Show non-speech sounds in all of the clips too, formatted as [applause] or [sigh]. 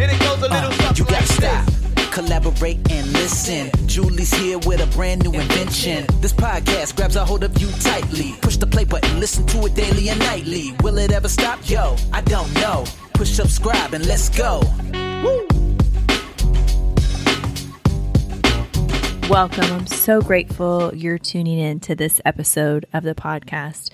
and it goes a little uh, You gotta stop. Collaborate and listen. Julie's here with a brand new invention. This podcast grabs a hold of you tightly. Push the play button, listen to it daily and nightly. Will it ever stop? Yo, I don't know. Push subscribe and let's go. Woo! Welcome. I'm so grateful you're tuning in to this episode of the podcast.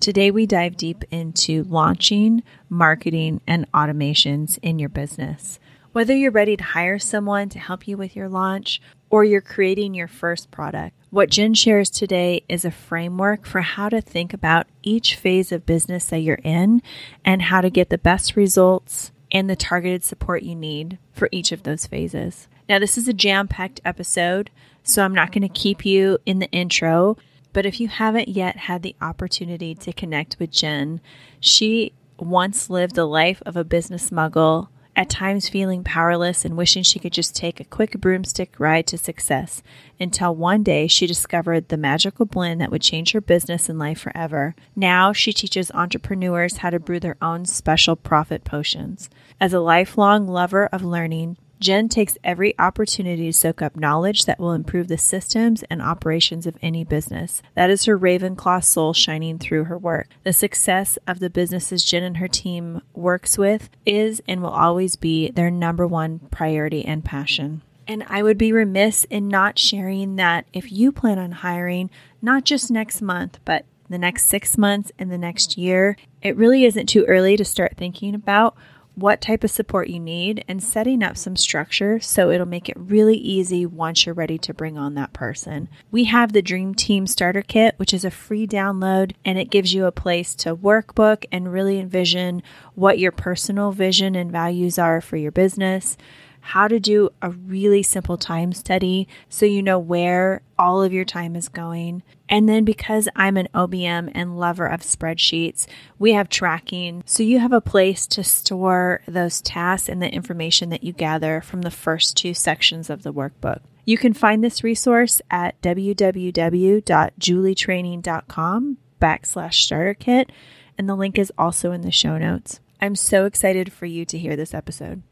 Today, we dive deep into launching, marketing, and automations in your business. Whether you're ready to hire someone to help you with your launch or you're creating your first product, what Jen shares today is a framework for how to think about each phase of business that you're in and how to get the best results and the targeted support you need for each of those phases. Now, this is a jam packed episode. So I'm not going to keep you in the intro. But if you haven't yet had the opportunity to connect with Jen, she once lived a life of a business muggle, at times feeling powerless and wishing she could just take a quick broomstick ride to success, until one day she discovered the magical blend that would change her business and life forever. Now she teaches entrepreneurs how to brew their own special profit potions. As a lifelong lover of learning, Jen takes every opportunity to soak up knowledge that will improve the systems and operations of any business. That is her Ravenclaw soul shining through her work. The success of the businesses Jen and her team works with is and will always be their number one priority and passion. And I would be remiss in not sharing that if you plan on hiring, not just next month, but the next six months and the next year, it really isn't too early to start thinking about what type of support you need and setting up some structure so it'll make it really easy once you're ready to bring on that person. We have the Dream Team Starter Kit, which is a free download and it gives you a place to workbook and really envision what your personal vision and values are for your business how to do a really simple time study so you know where all of your time is going. And then because I'm an OBM and lover of spreadsheets, we have tracking. So you have a place to store those tasks and the information that you gather from the first two sections of the workbook. You can find this resource at www.julietraining.com backslash starter kit, and the link is also in the show notes. I'm so excited for you to hear this episode.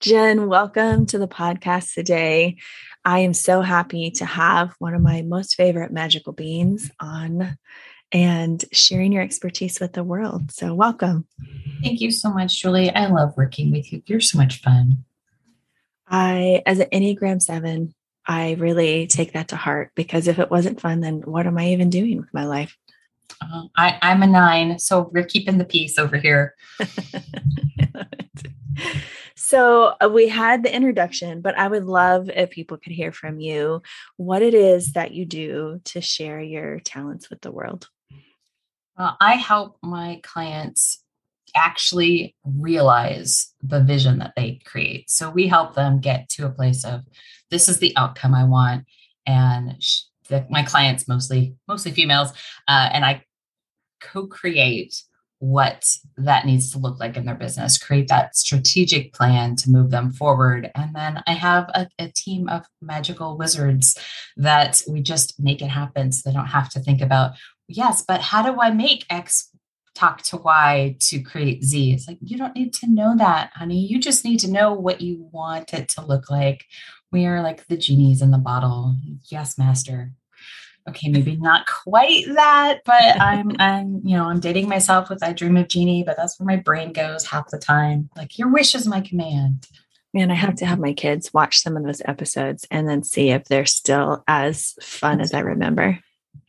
Jen, welcome to the podcast today. I am so happy to have one of my most favorite magical beings on and sharing your expertise with the world. So, welcome. Thank you so much, Julie. I love working with you. You're so much fun. I, as an Enneagram 7, I really take that to heart because if it wasn't fun, then what am I even doing with my life? Uh, I, I'm a nine, so we're keeping the peace over here. [laughs] So uh, we had the introduction, but I would love if people could hear from you what it is that you do to share your talents with the world. Well, I help my clients actually realize the vision that they create. So we help them get to a place of this is the outcome I want, and sh- the, my clients mostly mostly females, uh, and I co-create what that needs to look like in their business, create that strategic plan to move them forward. And then I have a, a, team of magical wizards that we just make it happen so they don't have to think about, yes, but how do I make X talk to Y to create Z? It's like, you don't need to know that, honey. You just need to know what you want it to look like. We are like the genies in the bottle. Yes, master okay, maybe not quite that, but [laughs] I'm, I'm, you know, I'm dating myself with I dream of Jeannie, but that's where my brain goes half the time. Like your wish is my command. Man, I have to have my kids watch some of those episodes and then see if they're still as fun as I remember.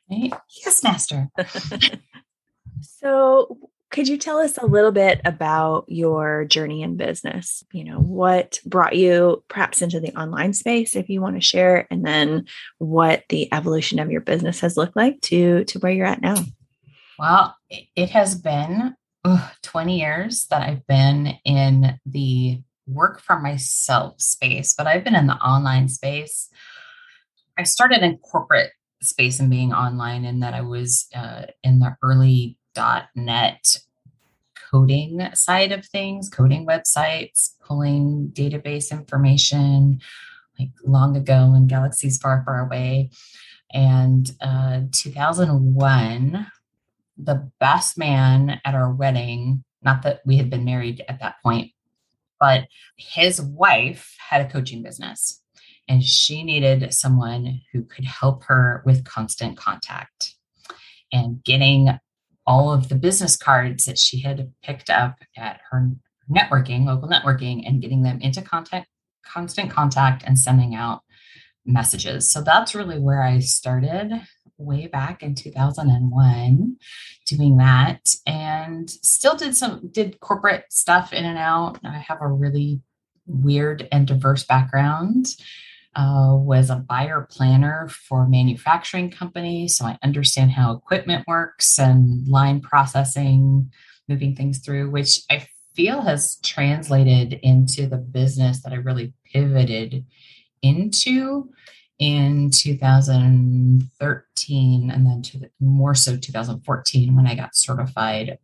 Right? Yes, master. [laughs] [laughs] so, could you tell us a little bit about your journey in business? You know, what brought you perhaps into the online space if you want to share and then what the evolution of your business has looked like to to where you're at now? Well, it has been 20 years that I've been in the work for myself space, but I've been in the online space. I started in corporate space and being online and that I was uh, in the early .NET coding side of things, coding websites, pulling database information, like long ago in galaxies far, far away. And uh, 2001, the best man at our wedding, not that we had been married at that point, But his wife had a coaching business and she needed someone who could help her with constant contact and getting all of the business cards that she had picked up at her networking, local networking, and getting them into contact, constant contact and sending out messages. So that's really where I started way back in 2001 doing that and still did some did corporate stuff in and out. I have a really weird and diverse background. Uh, was a buyer planner for a manufacturing companies, so I understand how equipment works and line processing, moving things through, which I feel has translated into the business that I really pivoted into in 2013 and then to the, more so 2014 when I got certified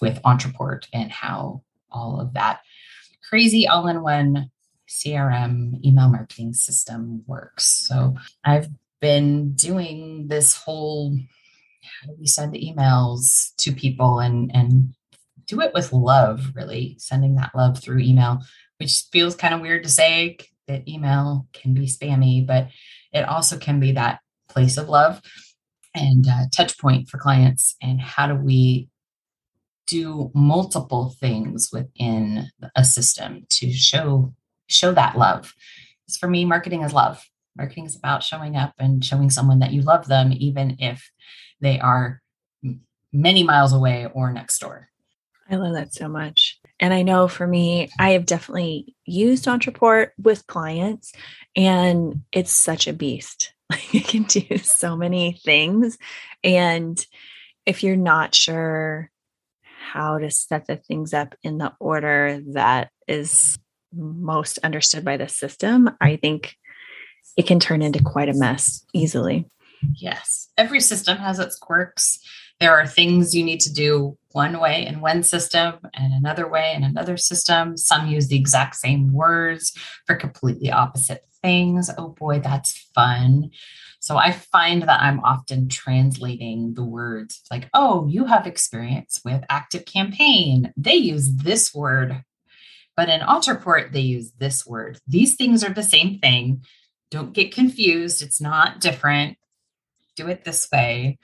with Ontraport and how all of that crazy all-in-one CRM email marketing system works. So I've been doing this whole how do we send emails to people and and do it with love, really sending that love through email, which feels kind of weird to say that email can be spammy, but it also can be that place of love and uh, touch point for clients. And how do we do multiple things within a system to show show that love? Because for me, marketing is love. Marketing is about showing up and showing someone that you love them, even if they are many miles away or next door. I love that so much. And I know for me, I have definitely used Ontraport with clients, and it's such a beast. [laughs] Like it can do so many things. And if you're not sure how to set the things up in the order that is most understood by the system, I think it can turn into quite a mess easily. Yes. Every system has its quirks. There are things you need to do one way in one system and another way in another system. Some use the exact same words for completely opposite things. Oh boy, that's fun. So I find that I'm often translating the words like, oh, you have experience with Active Campaign. They use this word, but in Ontraport, they use this word. These things are the same thing. Don't get confused. It's not different. Do it this way.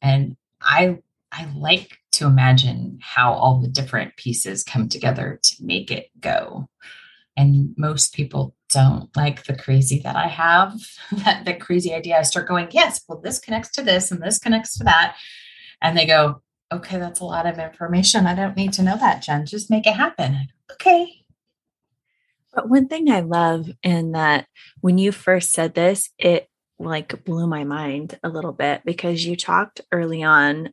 And I I like to imagine how all the different pieces come together to make it go. And most people don't like the crazy that I have, [laughs] that the crazy idea. I start going, yes, well, this connects to this and this connects to that. And they go, okay, that's a lot of information. I don't need to know that, Jen. Just make it happen. Okay. But one thing I love in that when you first said this, it like blew my mind a little bit because you talked early on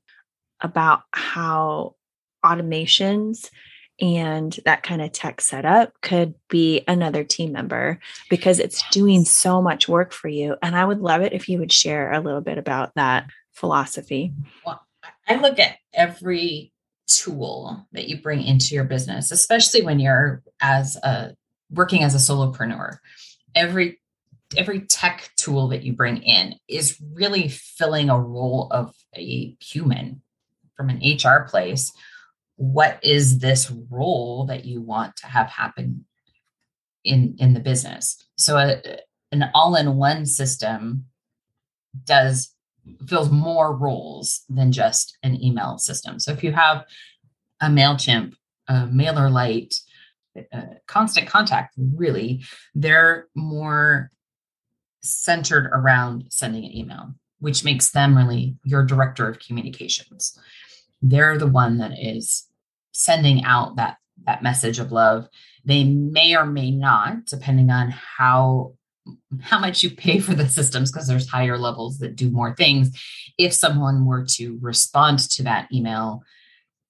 about how automations and that kind of tech setup could be another team member because it's doing so much work for you. And I would love it if you would share a little bit about that philosophy. Well, I look at every tool that you bring into your business, especially when you're as a working as a solopreneur. Every every tech tool that you bring in is really filling a role of a human from an HR place. What is this role that you want to have happen in in the business? So a, an all-in-one system does fills more roles than just an email system. So if you have a MailChimp, a MailerLite, uh, constant contact, really, they're more centered around sending an email, which makes them really your director of communications. They're the one that is sending out that that message of love. They may or may not, depending on how how much you pay for the systems, because there's higher levels that do more things. If someone were to respond to that email,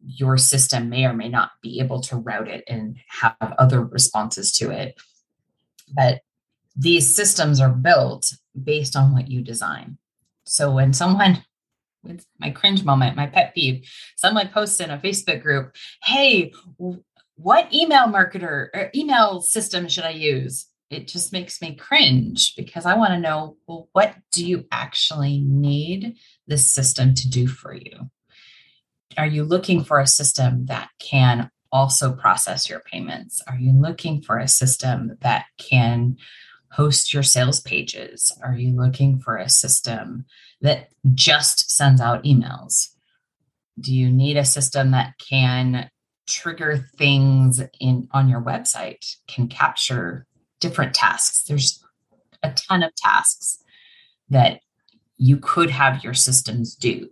your system may or may not be able to route it and have other responses to it. But these systems are built based on what you design. So when someone, it's my cringe moment, my pet peeve, someone posts in a Facebook group, hey, what email marketer or email system should I use? It just makes me cringe because I want to know, well, what do you actually need this system to do for you? Are you looking for a system that can also process your payments? Are you looking for a system that can host your sales pages? Are you looking for a system that just sends out emails? Do you need a system that can trigger things in on your website, can capture different tasks? There's a ton of tasks that you could have your systems do.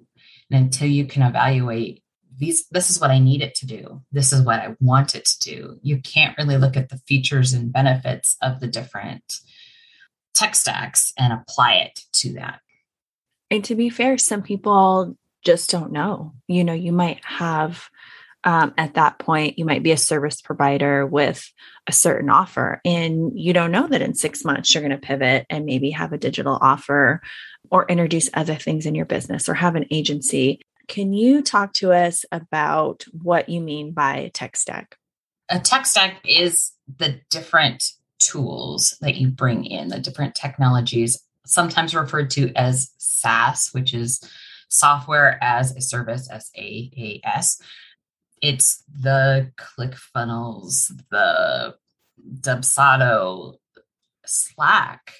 And until you can evaluate these this is what I need it to do. This is what I want it to do. You can't really look at the features and benefits of the different tech stacks and apply it to that. And to be fair, some people just don't know. You know, you might have um, at that point, you might be a service provider with a certain offer, and you don't know that in six months you're going to pivot and maybe have a digital offer or introduce other things in your business or have an agency. Can you talk to us about what you mean by tech stack? A tech stack is the different tools that you bring in, the different technologies, sometimes referred to as SaaS, which is software as a service, S A A S. It's the ClickFunnels, the Dubsado, Slack,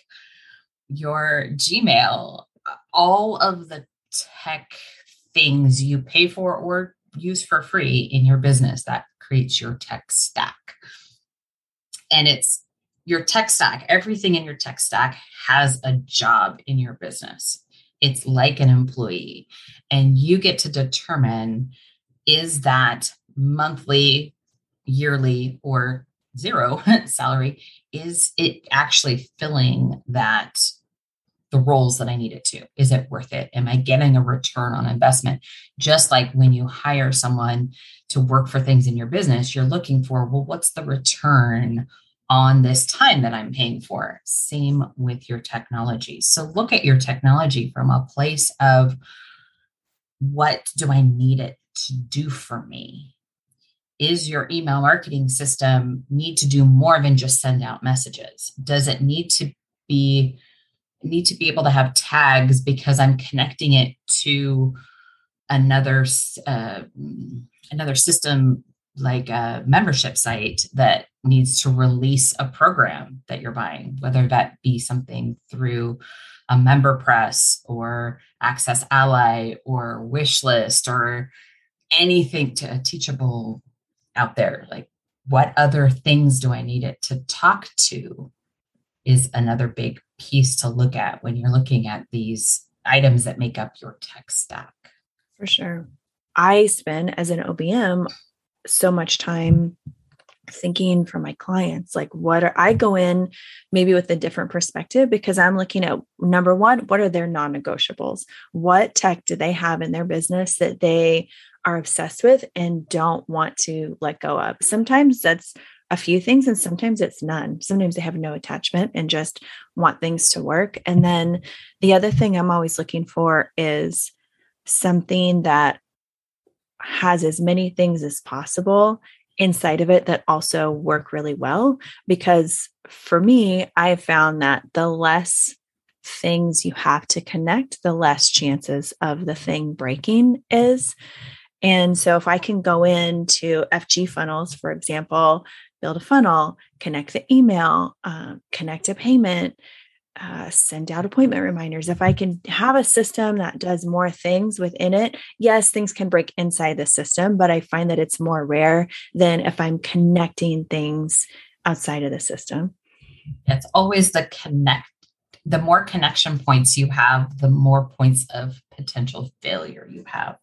your Gmail, all of the tech things you pay for or use for free in your business that creates your tech stack. And it's your tech stack, everything in your tech stack has a job in your business. It's like an employee, and you get to determine is that monthly, yearly, or zero [laughs] salary, is it actually filling that the roles that I need it to? Is it worth it? Am I getting a return on investment? Just like when you hire someone to work for things in your business, you're looking for, well, what's the return on this time that I'm paying for? Same with your technology. So look at your technology from a place of what do I need it to do for me? Is your email marketing system need to do more than just send out messages? Does it need to be need to be able to have tags because I'm connecting it to another uh, another system like a membership site that needs to release a program that you're buying, whether that be something through a MemberPress or AccessAlly or wish list or anything to a teachable out there like what other things do i need it to talk to is another big piece to look at when you're looking at these items that make up your tech stack. For sure. I spend as an OBM so much time thinking for my clients like what are i go in maybe with a different perspective because i'm looking at number one what are their non-negotiables what tech do they have in their business that they are obsessed with and don't want to let go of sometimes that's a few things and sometimes it's none. Sometimes they have no attachment and just want things to work. And then the other thing I'm always looking for is something that has as many things as possible inside of it that also work really well. Because for me, I have found that the less things you have to connect, the less chances of the thing breaking is. And so if I can go into FG funnels, for example, build a funnel, connect the email, uh, connect a payment, uh, send out appointment reminders. If I can have a system that does more things within it, yes, things can break inside the system, but I find that it's more rare than if I'm connecting things outside of the system. It's always the connect. The more connection points you have, the more points of potential failure you have.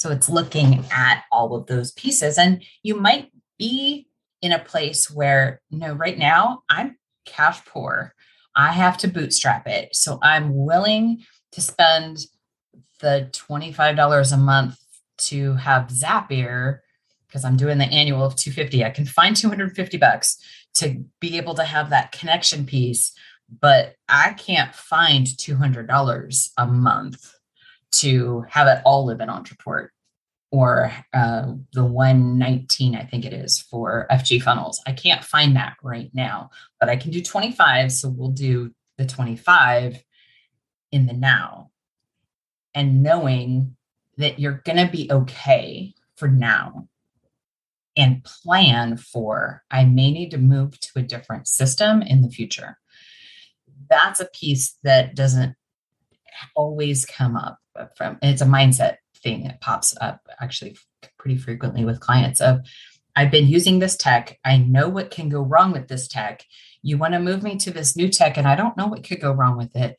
So it's looking at all of those pieces. And you might be in a place where no right now i'm cash poor. I have to bootstrap it. So i'm willing to spend the $25 a month to have zapier because i'm doing the annual of 250 i can find 250 bucks to be able to have that connection piece but i can't find $200 a month to have it all live in Ontraport or uh, the 119, I think it is for FG funnels. I can't find that right now, but I can do 25. So we'll do the 25 in the now and knowing that you're going to be okay for now and plan for I may need to move to a different system in the future. That's a piece that doesn't always come up from it's a mindset thing that pops up actually pretty frequently with clients of I've been using this tech. I know what can go wrong with this tech. You want to move me to this new tech, and I don't know what could go wrong with it.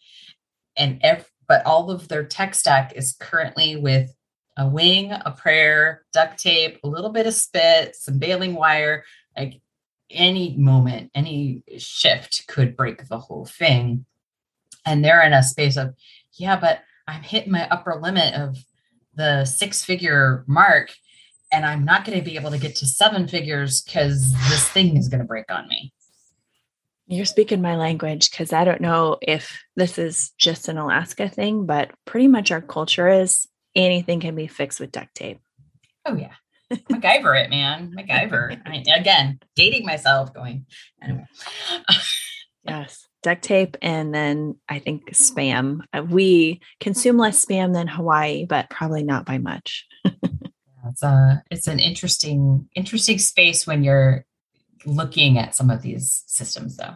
And every, but all of their tech stack is currently with a wing, a prayer, duct tape, a little bit of spit, some baling wire. Like any moment, any shift could break the whole thing. And they're in a space of, yeah, but I'm hitting my upper limit of the six figure mark and I'm not going to be able to get to seven figures because this thing is going to break on me. You're speaking my language because I don't know if this is just an Alaska thing, but pretty much our culture is anything can be fixed with duct tape. Oh, yeah. MacGyver it, man. MacGyver. I mean, again, dating myself, going, anyway. yes. Duct tape and then I think spam. Uh, we consume less spam than Hawaii, but probably not by much it's a it's an interesting interesting space when you're looking at some of these systems though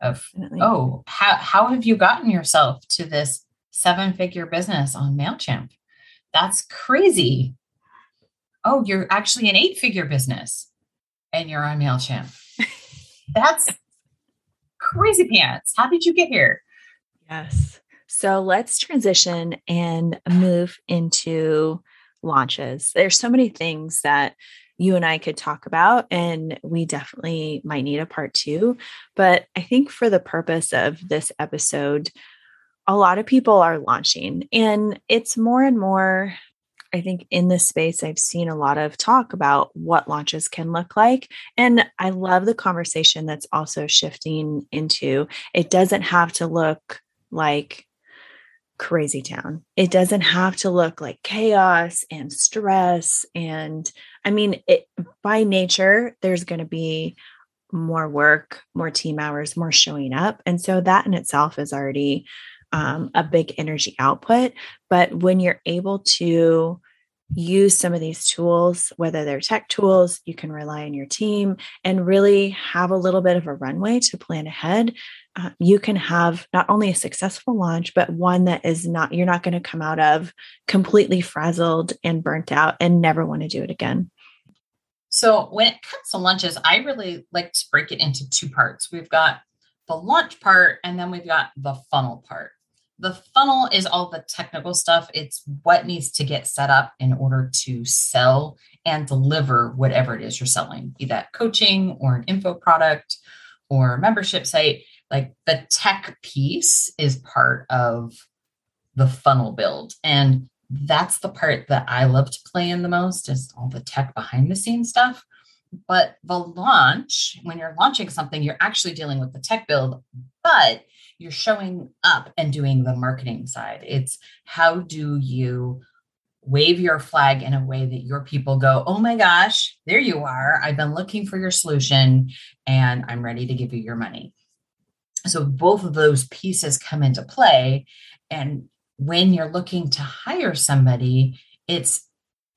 of Definitely. oh how how have you gotten yourself to this seven figure business on mailchimp that's crazy oh you're actually an eight figure business and you're on mailchimp [laughs] that's crazy pants how did you get here yes so let's transition and move into launches. There's so many things that you and I could talk about, and we definitely might need a part two. But I think for the purpose of this episode, a lot of people are launching, and it's more and more. I think in this space, I've seen a lot of talk about what launches can look like. And I love the conversation that's also shifting into it doesn't have to look like crazy town. It doesn't have to look like chaos and stress. And I mean, it, by nature, there's going to be more work, more team hours, more showing up. And so that in itself is already um, a big energy output. But when you're able to use some of these tools, whether they're tech tools, you can rely on your team and really have a little bit of a runway to plan ahead. Uh, you can have not only a successful launch, but one that is not, you're not going to come out of completely frazzled and burnt out and never want to do it again. So, when it comes to lunches, I really like to break it into two parts. We've got the launch part, and then we've got the funnel part the funnel is all the technical stuff. It's what needs to get set up in order to sell and deliver whatever it is you're selling, be that coaching or an info product or membership site. Like the tech piece is part of the funnel build. And that's the part that I love to play in the most is all the tech behind the scenes stuff. But the launch, when you're launching something, you're actually dealing with the tech build, but you're showing up and doing the marketing side. It's how do you wave your flag in a way that your people go, oh my gosh, there you are. I've been looking for your solution and I'm ready to give you your money. So both of those pieces come into play. And when you're looking to hire somebody, it's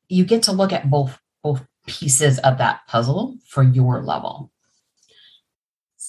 you get to look at both both pieces of that puzzle for your level.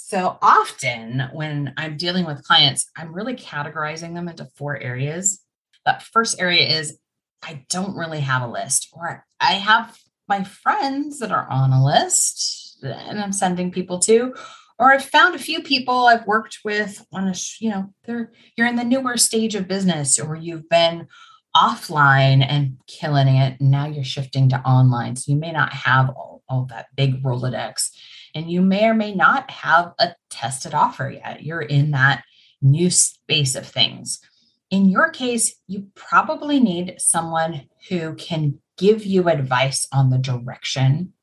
So often when I'm dealing with clients, I'm really categorizing them into four areas. That first area is I don't really have a list, or I have my friends that are on a list and I'm sending people to, or I've found a few people I've worked with on a, you know, they're you're in the newer stage of business, or you've been offline and killing it, and now you're shifting to online. So you may not have all, all that big Rolodex and you may or may not have a tested offer yet. You're in that new space of things. In your case, you probably need someone who can give you advice on the direction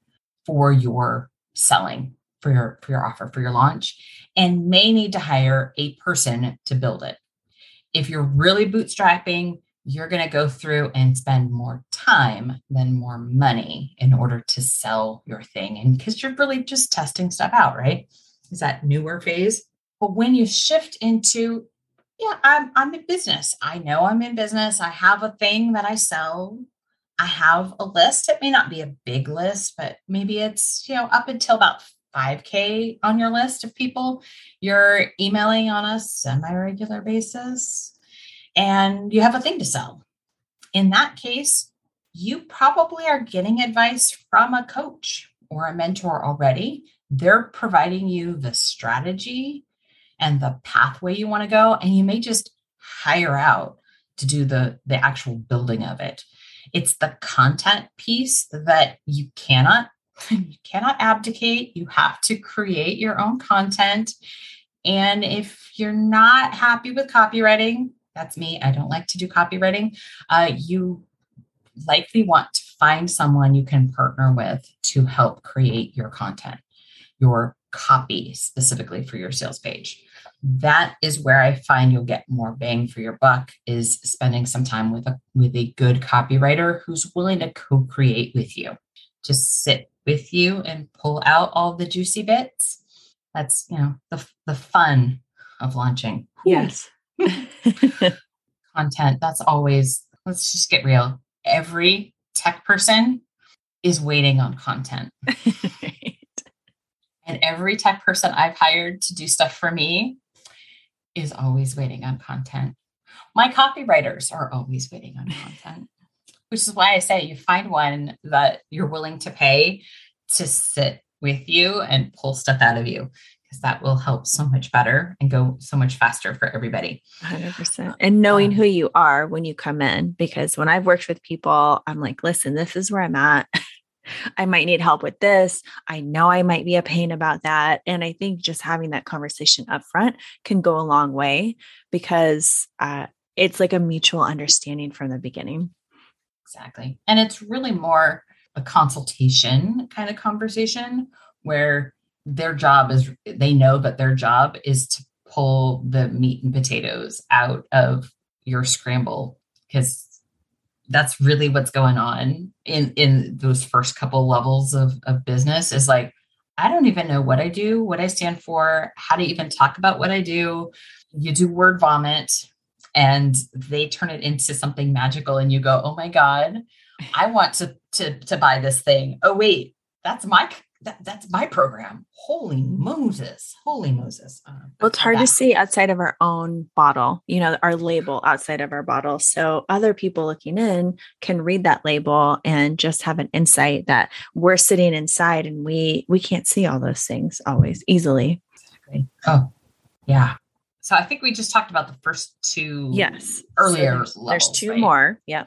for your selling, for your, for your offer, for your launch, and may need to hire a person to build it. If you're really bootstrapping, you're going to go through and spend more time than more money in order to sell your thing. And because you're really just testing stuff out, right? Is that newer phase? But when you shift into, yeah, I'm, I'm in business. I know I'm in business. I have a thing that I sell. I have a list. It may not be a big list, but maybe it's, you know, up until about 5K on your list of people you're emailing on a semi regular basis and you have a thing to sell. In that case, you probably are getting advice from a coach or a mentor already. They're providing you the strategy and the pathway you want to go, and you may just hire out to do the, the actual building of it. It's the content piece that you cannot [laughs] you cannot abdicate. You have to create your own content. And if you're not happy with copywriting, that's me. I don't like to do copywriting. Uh, you likely want to find someone you can partner with to help create your content, your copy specifically for your sales page. That is where I find you'll get more bang for your buck is spending some time with a with a good copywriter who's willing to co-create with you. Just sit with you and pull out all the juicy bits. That's, you know, the the fun of launching. Yes. [laughs] Content, that's always let's just get real. Every tech person is waiting on content. [laughs] right. And every tech person I've hired to do stuff for me is always waiting on content. My copywriters are always waiting on content [laughs] which is why I say you find one that you're willing to pay to sit with you and pull stuff out of you because that will help so much better and go so much faster for everybody. 100%. And knowing who you are when you come in, because when I've worked with people, I'm like, listen, this is where I'm at. [laughs] I might need help with this. I know I might be a pain about that. And I think just having that conversation up front can go a long way because uh, it's like a mutual understanding from the beginning. Exactly. And it's really more a consultation kind of conversation where their job is they know that their job is to pull the meat and potatoes out of your scramble because that's really what's going on in in those first couple levels of, of business is like i don't even know what i do what i stand for how to even talk about what i do. You do word vomit and they turn it into something magical and you go oh my god i want to to to buy this thing. Oh wait that's my that, that's my program holy moses holy moses uh, well it's hard that. to see outside of our own bottle you know our label outside of our bottle so other people looking in can read that label and just have an insight that we're sitting inside and we we can't see all those things always easily exactly. oh yeah so I think we just talked about the first two. Yes. Earlier. So there's, levels, there's, two right? more. Yeah.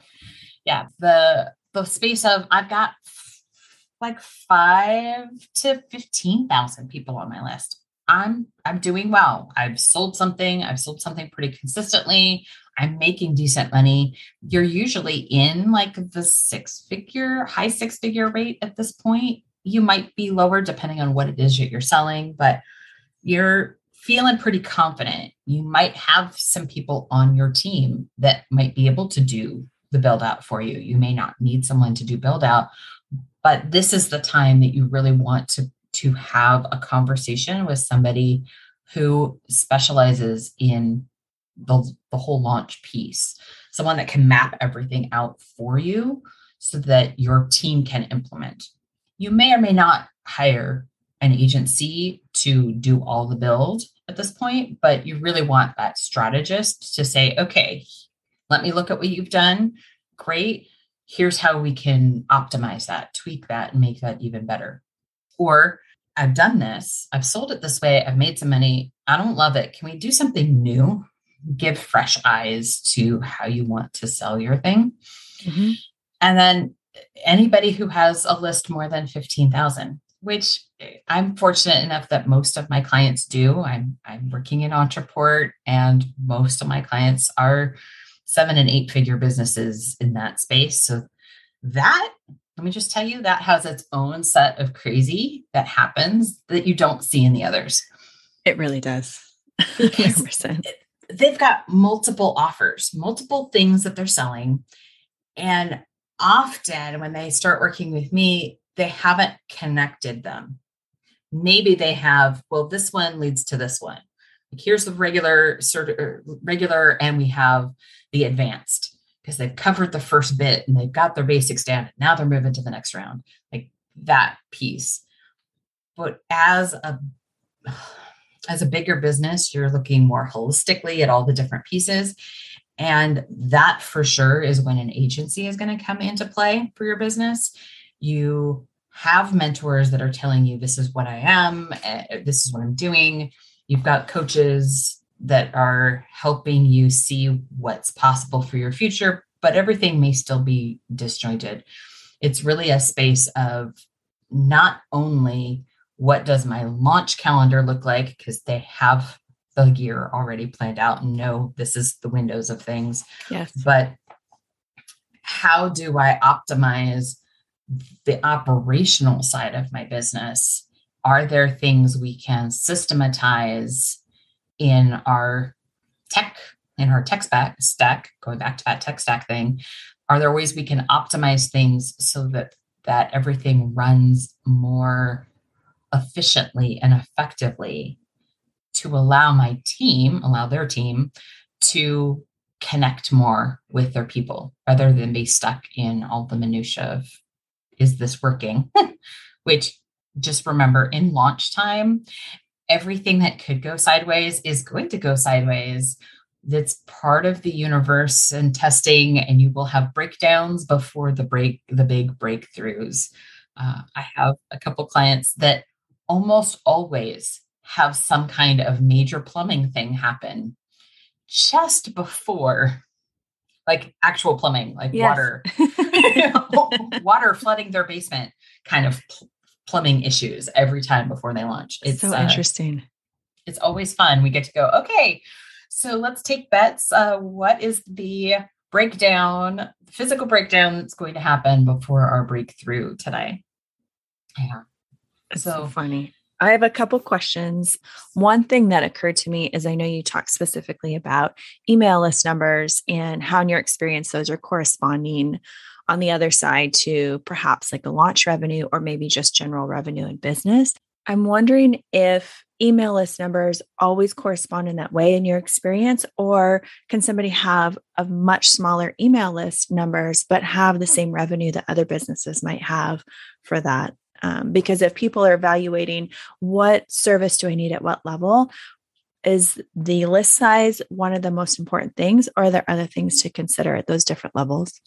Yeah. The the space of I've got like five to fifteen thousand people on my list. I'm I'm doing well. I've sold something. I've sold something pretty consistently. I'm making decent money. You're usually in like the six figure, high six figure rate at this point. You might be lower depending on what it is that you're selling, but you're feeling pretty confident, you might have some people on your team that might be able to do the build out for you. You may not need someone to do build out, but this is the time that you really want to to have a conversation with somebody who specializes in the, the whole launch piece, someone that can map everything out for you so that your team can implement. You may or may not hire an agency to do all the build at this point, but you really want that strategist to say, okay, let me look at what you've done. Great. Here's how we can optimize that, tweak that, and make that even better. Or I've done this, I've sold it this way, I've made some money. I don't love it. Can we do something new? Give fresh eyes to how you want to sell your thing. Mm-hmm. And then anybody who has a list more than 15,000, which I'm fortunate enough that most of my clients do. I'm I'm working in Ontraport, and most of my clients are seven and eight figure businesses in that space. So that let me just tell you that has its own set of crazy that happens that you don't see in the others. It really does. [laughs] they've got multiple offers, multiple things that they're selling. And often when they start working with me, they haven't connected them. Maybe they have, well, this one leads to this one. Like here's the regular sort of regular, and we have the advanced. because they've covered the first bit and they've got their basics down. and Now they're moving to the next round, like that piece. But as a [sighs] as a bigger business, you're looking more holistically at all the different pieces. And that for sure is when an agency is going to come into play for your business. You have mentors that are telling you, this is what I am, eh, this is what I'm doing. You've got coaches that are helping you see what's possible for your future, but everything may still be disjointed. It's really a space of not only what does my launch calendar look like because they have the year already planned out and know this is the windows of things Yes. but how do i optimize the operational side of my business are there things we can systematize in our tech in our tech stack going back to that tech stack thing are there ways we can optimize things so that that everything runs more efficiently and effectively to allow my team allow their team to connect more with their people rather than be stuck in all the minutia of is this working? [laughs] Which just remember in launch time everything that could go sideways is going to go sideways. That's part of the universe and testing and you will have breakdowns before the break the big breakthroughs. Uh, i have a couple clients that almost always have some kind of major plumbing thing happen just before like actual plumbing like Yes. water. [laughs] Water flooding their basement kind of plumbing issues every time before they launch it's so uh, interesting. it's always fun. We get to go, okay, so let's take bets. Uh, what is the breakdown, physical breakdown that's going to happen before our breakthrough today? Yeah. It's so So- funny. I have a couple questions. One thing that occurred to me is I know you talked specifically about email list numbers and how, in your experience, those are corresponding on the other side to perhaps like a launch revenue or maybe just general revenue in business. I'm wondering if email list numbers always correspond in that way in your experience, or can somebody have a much smaller email list numbers but have the same revenue that other businesses might have for that? Um, because if people are evaluating what service do I need at what level, is the list size one of the most important things, or are there other things to consider at those different levels?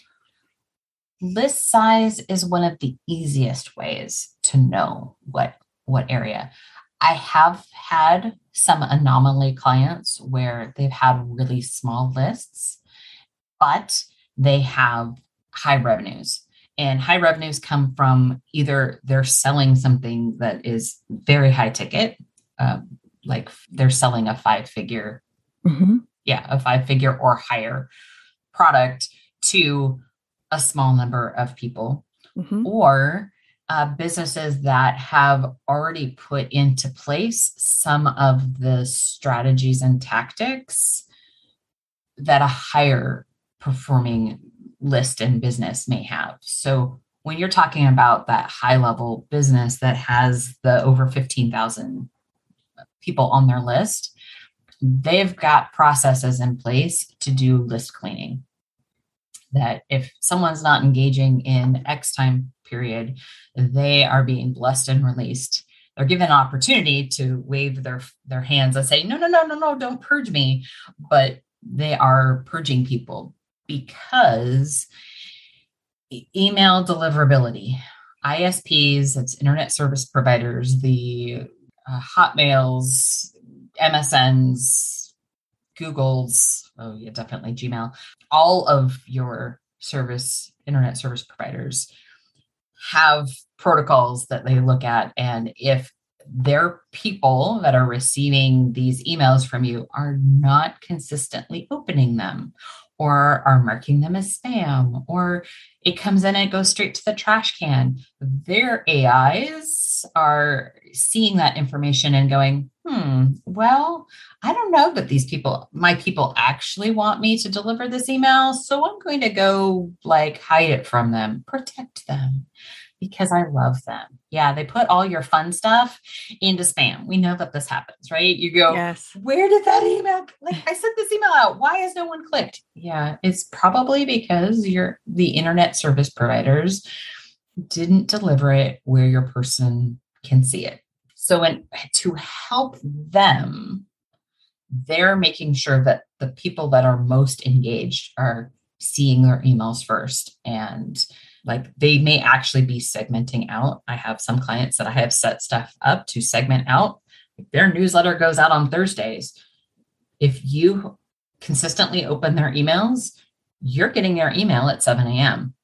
List size is one of the easiest ways to know what what area. I have had some anomaly clients where they've had really small lists, but they have high revenues. And high revenues come from either they're selling something that is very high ticket, um, like they're selling a five figure yeah, a five figure or higher product to a small number of people, Mhm. or uh, businesses that have already put into place some of the strategies and tactics that a higher performing list and business may have. So when you're talking about that high level business that has the over 15,000 people on their list, they've got processes in place to do list cleaning. That if someone's not engaging in X time period, they are being blessed and released. They're given an opportunity to wave their their hands and say, "No, no, no, no, no, don't purge me," but they are purging people because email deliverability, ISPs, that's internet service providers, the uh, Hotmails, MSNs, Google's, oh yeah, definitely Gmail, all of your service, internet service providers have protocols that they look at. And if their people that are receiving these emails from you are not consistently opening them or are marking them as spam or it comes in and goes straight to the trash can their ais are seeing that information and going hmm well i don't know that these people my people actually want me to deliver this email so i'm going to go like hide it from them protect them because I love them. Yeah, they put all your fun stuff into spam. We know that this happens, right? You go, Yes. where did that email? [laughs] Like I sent this email out. Why has no one clicked? Yeah, it's probably because your the internet service providers didn't deliver it where your person can see it. So to help them, they're making sure that the people that are most engaged are seeing their emails first and like they may actually be segmenting out. I have some clients that I have set stuff up to segment out. Their newsletter goes out on Thursdays. If you consistently open their emails, you're getting their email at 7 a.m.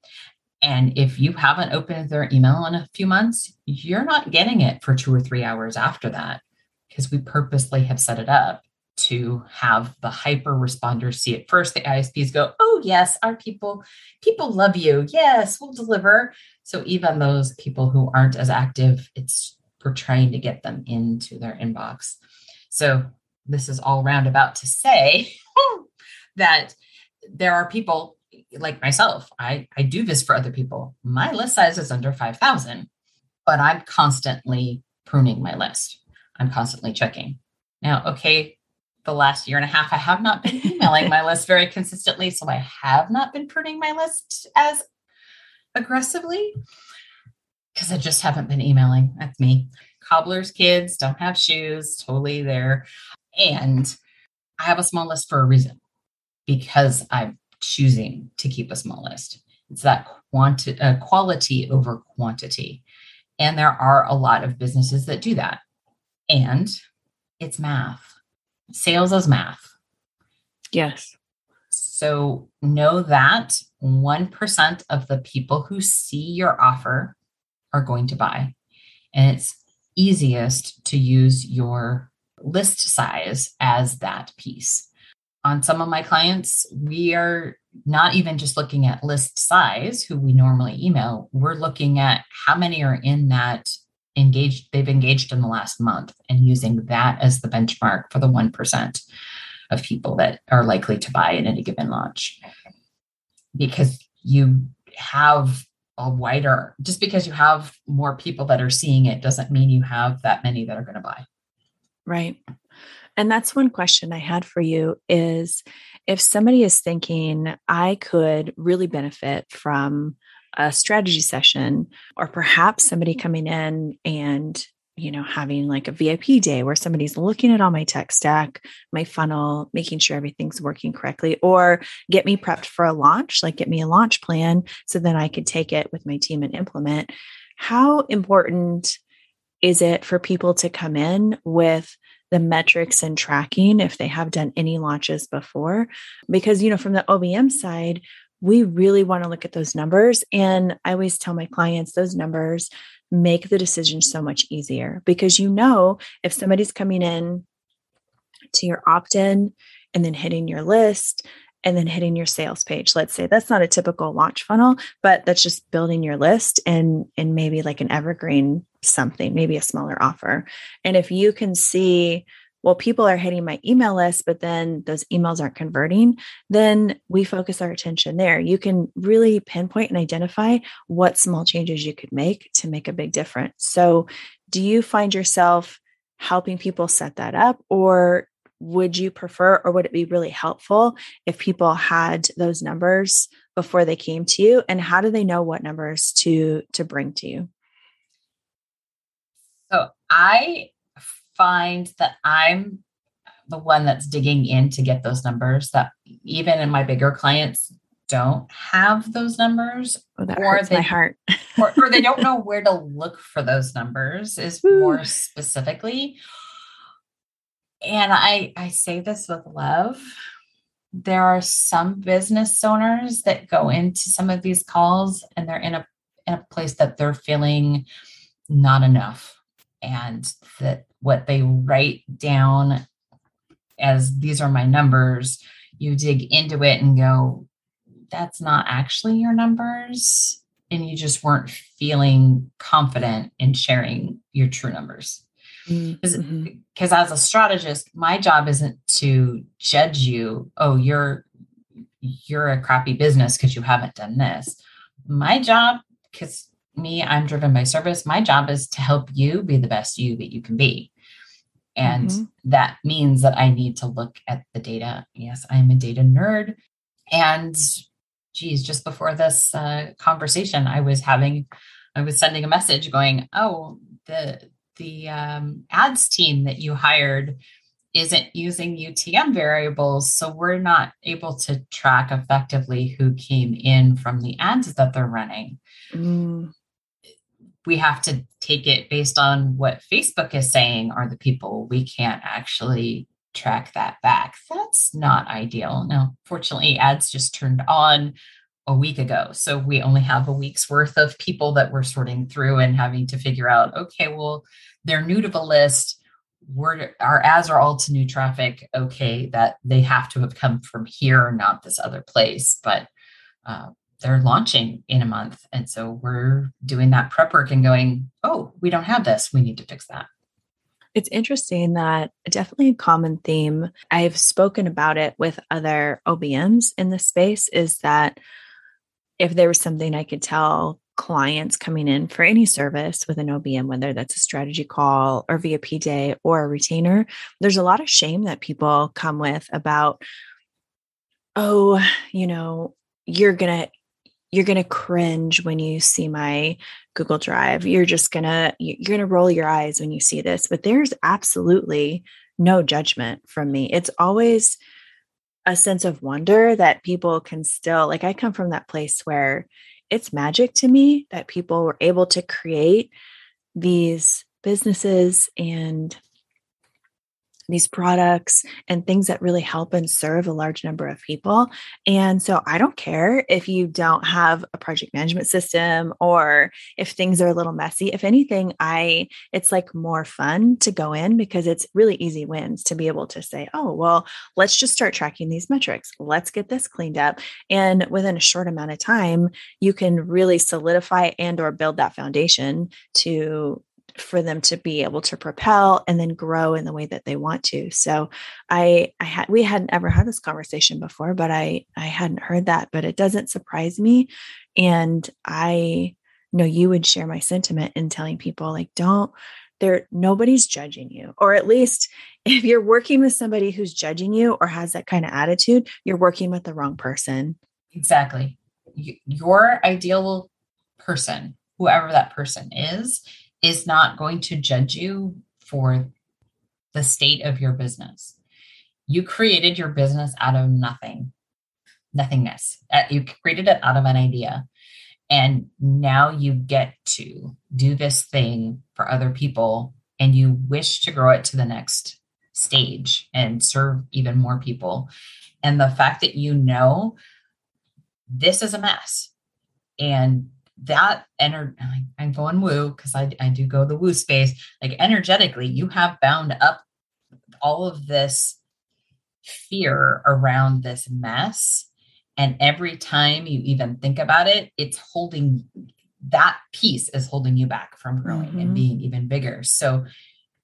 And if you haven't opened their email in a few months, you're not getting it for two or three hours after that because we purposely have set it up to have the hyper responders see it first. The ISPs go, oh, yes, our people, people love you. Yes, we'll deliver. So even those people who aren't as active, it's we're trying to get them into their inbox. So this is all roundabout to say [laughs] that there are people like myself. I, I do this for other people. My list size is under 5,000, but I'm constantly pruning my list. I'm constantly checking. Now, okay, the last year and a half, I have not been [laughs] emailing my list very consistently. So I have not been pruning my list as aggressively because I just haven't been emailing. That's me. Cobbler's kids don't have shoes, totally there. And I have a small list for a reason because I'm choosing to keep a small list. It's that quanti- uh, quality over quantity. And there are a lot of businesses that do that. And it's math. Sales is math. Yes. So know that 1% of the people who see your offer are going to buy. And it's easiest to use your list size as that piece. On some of my clients, we are not even just looking at list size, who we normally email, we're looking at how many are in that engaged, they've engaged in the last month and using that as the benchmark for the 1% of people that are likely to buy in any given launch. Because you have a wider, just because you have more people that are seeing it doesn't mean you have that many that are going to buy. Right. And that's one question I had for you is if somebody is thinking I could really benefit from a strategy session or perhaps somebody mm-hmm. coming in and you know having like a VIP day where somebody's looking at all my tech stack, my funnel, making sure everything's working correctly or get me prepped for a launch, like get me a launch plan so then I could take it with my team and implement. How important is it for people to come in with the metrics and tracking if they have done any launches before. Because you know from the OBM side we really want to look at those numbers and I always tell my clients those numbers make the decision so much easier. Because you know if somebody's coming in to your opt-in and then hitting your list and then hitting your sales page let's say that's not a typical launch funnel but that's just building your list and and maybe like an evergreen something maybe a smaller offer. And if you can see well people are hitting my email list but then those emails aren't converting then we focus our attention there. You can really pinpoint and identify what small changes you could make to make a big difference. So do you find yourself helping people set that up or would you prefer or would it be really helpful if people had those numbers before they came to you? And how do they know what numbers to to bring to you i find that i'm the one that's digging in to get those numbers that even in my bigger clients don't have those numbers oh, that or they, my heart. or, or they don't know [laughs] where to look for those numbers is more specifically. And I I say this with love. There are some business owners that go into some of these calls and they're in a in a place that they're feeling not enough and that what they write down as these are my numbers you dig into it and go that's not actually your numbers and you just weren't feeling confident in sharing your true numbers because Mhm. as a strategist my job isn't to judge you oh you're you're a crappy business because you haven't done this my job because me, I'm driven by service. My job is to help you be the best you that you can be. And mm-hmm. that means that I need to look at the data. Yes, I'm a data nerd. And geez, just before this uh, conversation, I was having, I was sending a message going, oh, the the um, ads team that you hired isn't using UTM variables. So we're not able to track effectively who came in from the ads that they're running. Mm. We have to take it based on what Facebook is saying are the people. We can't actually track that back. That's not ideal. Now, fortunately, ads just turned on a week ago. So we only have a week's worth of people that we're sorting through and having to figure out okay, well, they're new to the list. We're, our ads are all to new traffic. Okay, that they have to have come from here, not this other place. But uh, they're launching in a month. And so we're doing that prep work and going, oh, we don't have this. We need to fix that. It's interesting that definitely a common theme. I've spoken about it with other OBMs in the space is that if there was something I could tell clients coming in for any service with an OBM, whether that's a strategy call or VIP day or a retainer, there's a lot of shame that people come with about, oh, you know, you're going to you're going to cringe when you see my Google Drive. You're just going to you're going to roll your eyes when you see this, but there's absolutely no judgment from me. It's always a sense of wonder that people can still like I come from that place where it's magic to me that people were able to create these businesses and these products and things that really help and serve a large number of people. And so I don't care if you don't have a project management system or if things are a little messy. If anything, I it's like more fun to go in because it's really easy wins to be able to say, "Oh, well, let's just start tracking these metrics. Let's get this cleaned up." And within a short amount of time, you can really solidify and or build that foundation to for them to be able to propel and then grow in the way that they want to. So I I had we hadn't ever had this conversation before, but I I hadn't heard that, but it doesn't surprise me. And I know you would share my sentiment in telling people like don't there nobody's judging you or at least if you're working with somebody who's judging you or has that kind of attitude you're working with the wrong person exactly your ideal person whoever that person is is not going to judge you for the state of your business. You created your business out of nothing, nothingness. Uh, you created it out of an idea. And now you get to do this thing for other people and you wish to grow it to the next stage and serve even more people. And the fact that you know this is a mess and that ener- I'm going woo because I, I do go the woo space. Like energetically, you have bound up all of this fear around this mess. And every time you even think about it, it's holding that piece is holding you back from growing mm-hmm. and being even bigger. So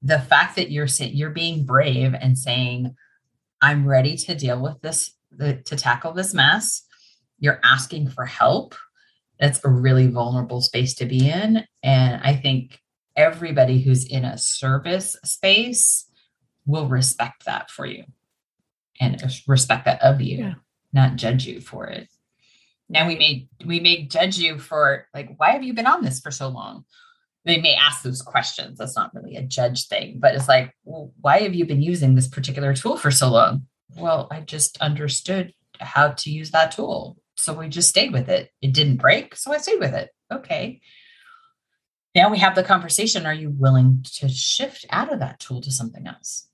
the fact that you're you're being brave and saying, I'm ready to deal with this, the, to tackle this mess. You're asking for help that's a really vulnerable space to be in. And I think everybody who's in a service space will respect that for you and respect that of you, yeah. not judge you for it. Now we may we may judge you for like, why have you been on this for so long? They may ask those questions. That's not really a judge thing, but it's like, well, why have you been using this particular tool for so long? Well, I just understood how to use that tool. So we just stayed with it. It didn't break. So I stayed with it. Okay. Now we have the conversation. Are you willing to shift out of that tool to something else?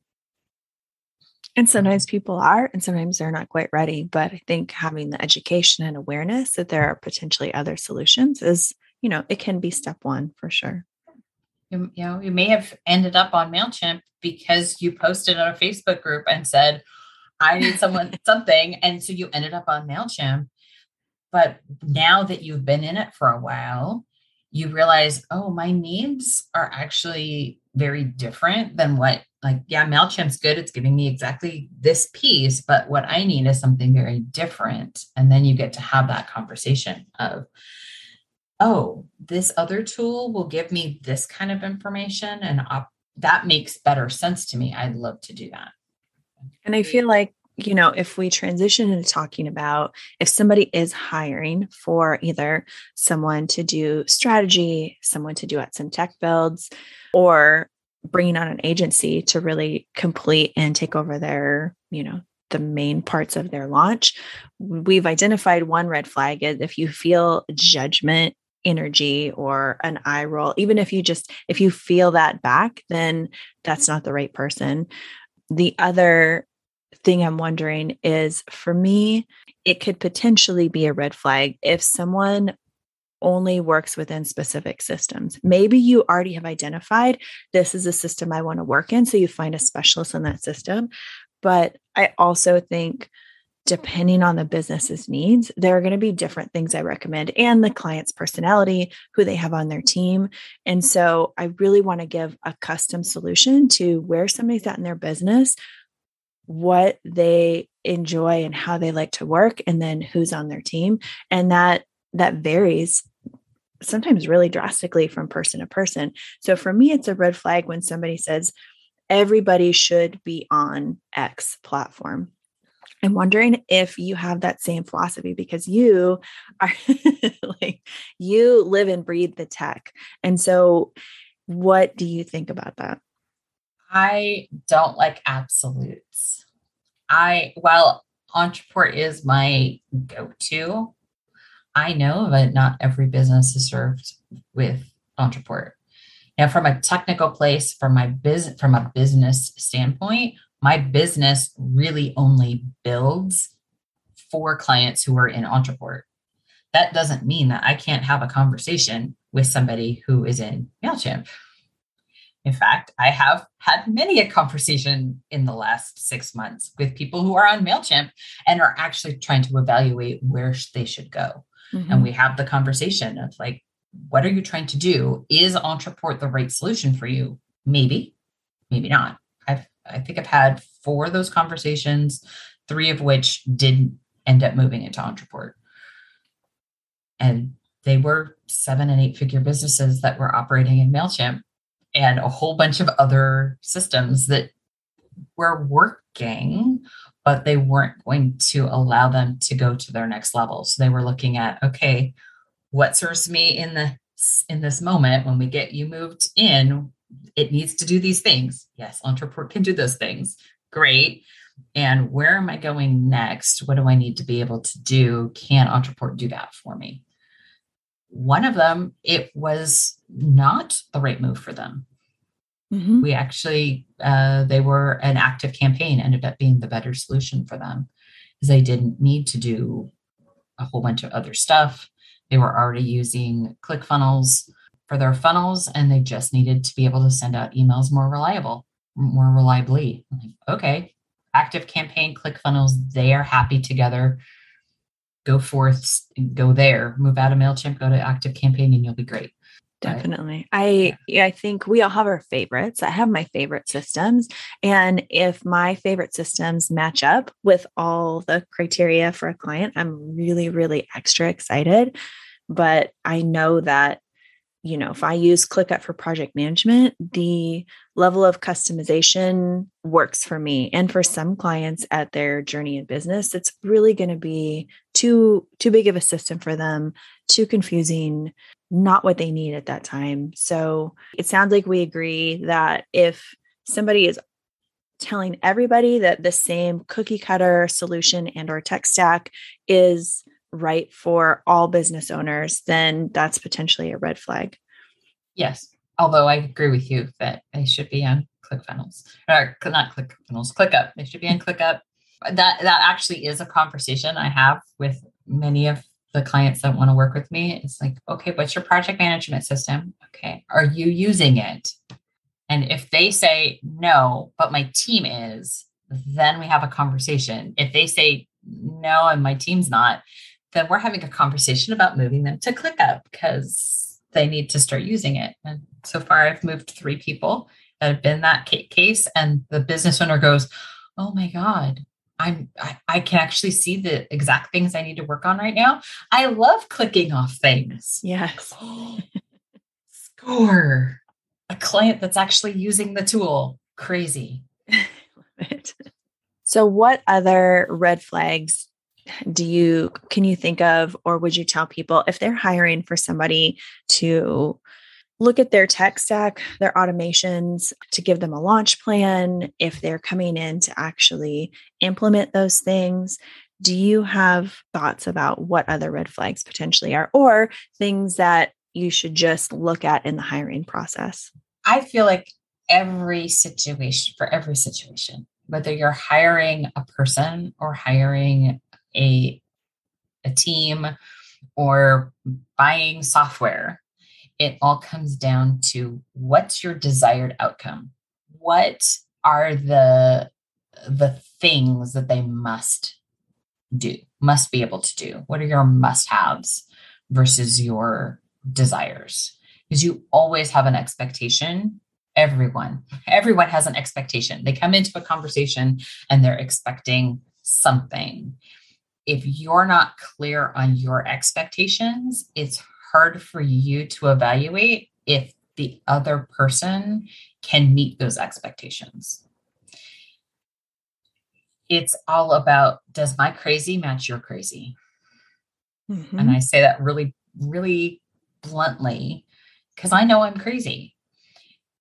And sometimes people are, and sometimes they're not quite ready. But I think having the education and awareness that there are potentially other solutions is, you know, it can be step one for sure. You, you know, you may have ended up on MailChimp because you posted on a Facebook group and said, I need someone, [laughs] something. And so you ended up on MailChimp. But now that you've been in it for a while, you realize, oh, my needs are actually very different than what, like, yeah, MailChimp's good. It's giving me exactly this piece, but what I need is something very different. And then you get to have that conversation of, oh, this other tool will give me this kind of information and op- that makes better sense to me. I'd love to do that. And I feel like, you know, if we transition into talking about if somebody is hiring for either someone to do strategy, someone to do at some tech builds, or bringing on an agency to really complete and take over their, you know, the main parts of their launch, we've identified one red flag is if you feel judgment energy or an eye roll even if you just if you feel that back then that's not the right person. The other thing i'm wondering is for me it could potentially be a red flag if someone only works within specific systems. Maybe you already have identified this is a system I want to work in. So you find a specialist in that system. But I also think depending on the business's needs, there are going to be different things I recommend and the client's personality, who they have on their team. And so I really want to give a custom solution to where somebody's at in their business, what they enjoy and how they like to work, and then who's on their team. And that that varies sometimes really drastically from person to person. So for me, it's a red flag when somebody says, everybody should be on X platform I'm wondering if you have that same philosophy because you are [laughs] like you live and breathe the tech. And so what do you think about that? I don't like absolutes. I while Ontraport is my go-to, I know that not every business is served with Ontraport. Now, from a technical place, from my business from a business standpoint, my business really only builds for clients who are in Ontraport. That doesn't mean that I can't have a conversation with somebody who is in MailChimp. In fact, I have had many a conversation in the last six months with people who are on MailChimp and are actually trying to evaluate where they should go. Mm-hmm. And we have the conversation of like, what are you trying to do? Is Ontraport the right solution for you? Maybe, maybe not. I I think I've had four of those conversations, three of which didn't end up moving into Ontraport. And they were seven and eight figure businesses that were operating in MailChimp and a whole bunch of other systems that were working, but they weren't going to allow them to go to their next level. So they were looking at, okay, what serves me in the in this moment when we get you moved in it needs to do these things. Yes, Ontraport can do those things. Great. And where am I going next? What do I need to be able to do? Can Ontraport do that for me? One of them, it was not the right move for them. Mm-hmm. We actually, uh, they were an ActiveCampaign, ended up being the better solution for them because they didn't need to do a whole bunch of other stuff. They were already using ClickFunnels for their funnels and they just needed to be able to send out emails more reliable, more reliably. okay, ActiveCampaign, ClickFunnels, they are happy together. Go forth, go there, move out of MailChimp, go to ActiveCampaign, and you'll be great. Definitely. I yeah. I think we all have our favorites. I have my favorite systems and if my favorite systems match up with all the criteria for a client, I'm really really extra excited. But I know that you know, if I use ClickUp for project management, the level of customization works for me. And for some clients at their journey in business, it's really going to be too too big of a system for them, too confusing, not what they need at that time. So it sounds like we agree that if somebody is telling everybody that the same cookie cutter solution and or tech stack is right for all business owners, then that's potentially a red flag. Yes. Although I agree with you that they should be on ClickFunnels or not ClickFunnels, ClickUp. They should be on ClickUp. That that actually is a conversation I have with many of the clients that want to work with me. It's like, okay, what's your project management system? Okay, are you using it? And if they say no, but my team is, then we have a conversation. If they say no and my team's not, then we're having a conversation about moving them to ClickUp because they need to start using it. And so far, I've moved three people that have been that case, and the business owner goes, "Oh my god, I'm I, I, can actually see the exact things I need to work on right now. I love clicking off things. Yes. [gasps] Score. A client that's actually using the tool. Crazy. [laughs] so what other red flags do you can you think of or would you tell people if they're hiring for somebody to look at their tech stack, their automations to give them a launch plan, if they're coming in to actually implement those things. Do you have thoughts about what other red flags potentially are or things that you should just look at in the hiring process? I feel like every situation, for every situation, whether you're hiring a person or hiring a, a team or buying software, it all comes down to what's your desired outcome? What are the the things that they must do must be able to do? What are your must haves versus your desires? Because you always have an expectation. Everyone everyone has an expectation. They come into a conversation and they're expecting something if you're not clear on your expectations it's hard for you to evaluate if the other person can meet those expectations. It's all about does my crazy match your crazy? Mm-hmm. And I say that really, really bluntly because I know I'm crazy.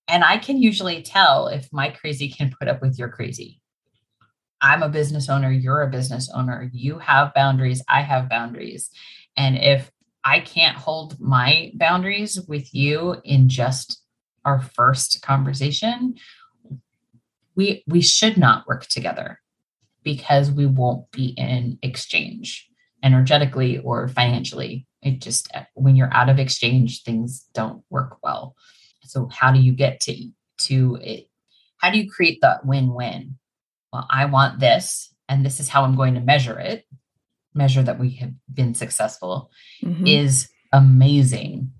And I can usually tell if my crazy can put up with your crazy. I'm a business owner, you're a business owner, you have boundaries, I have boundaries. And if I can't hold my boundaries with you in just our first conversation, we we should not work together because we won't be in exchange energetically or financially. It just when you're out of exchange, things don't work well. So how do you get to to it? How do you create that win-win? Well, I want this, and this is how I'm going to measure it measure that we have been successful mm-hmm. is amazing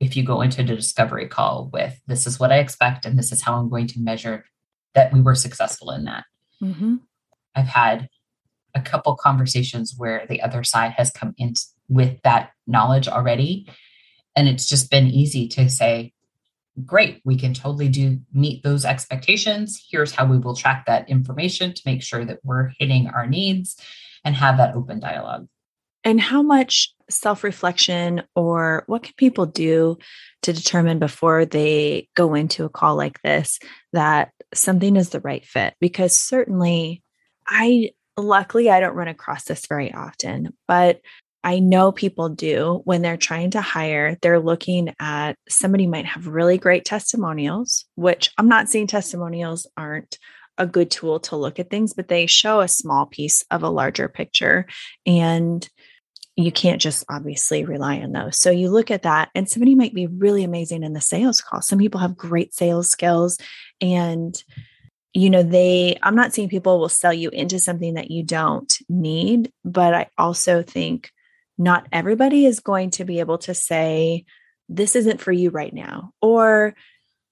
if you go into the discovery call with this is what I expect and this is how I'm going to measure that we were successful in that. Mm-hmm. I've had a couple conversations where the other side has come in with that knowledge already. And it's just been easy to say, great, we can totally do meet those expectations. Here's how we will track that information to make sure that we're hitting our needs and have that open dialogue. And how much self reflection or what can people do to determine before they go into a call like this that something is the right fit? Because certainly, I luckily I don't run across this very often, but I know people do when they're trying to hire, they're looking at somebody might have really great testimonials, which I'm not saying testimonials aren't a good tool to look at things, but they show a small piece of a larger picture. And you can't just obviously rely on those. So you look at that, and somebody might be really amazing in the sales call. Some people have great sales skills, and you know, they, I'm not saying people will sell you into something that you don't need, but I also think not everybody is going to be able to say, this isn't for you right now, or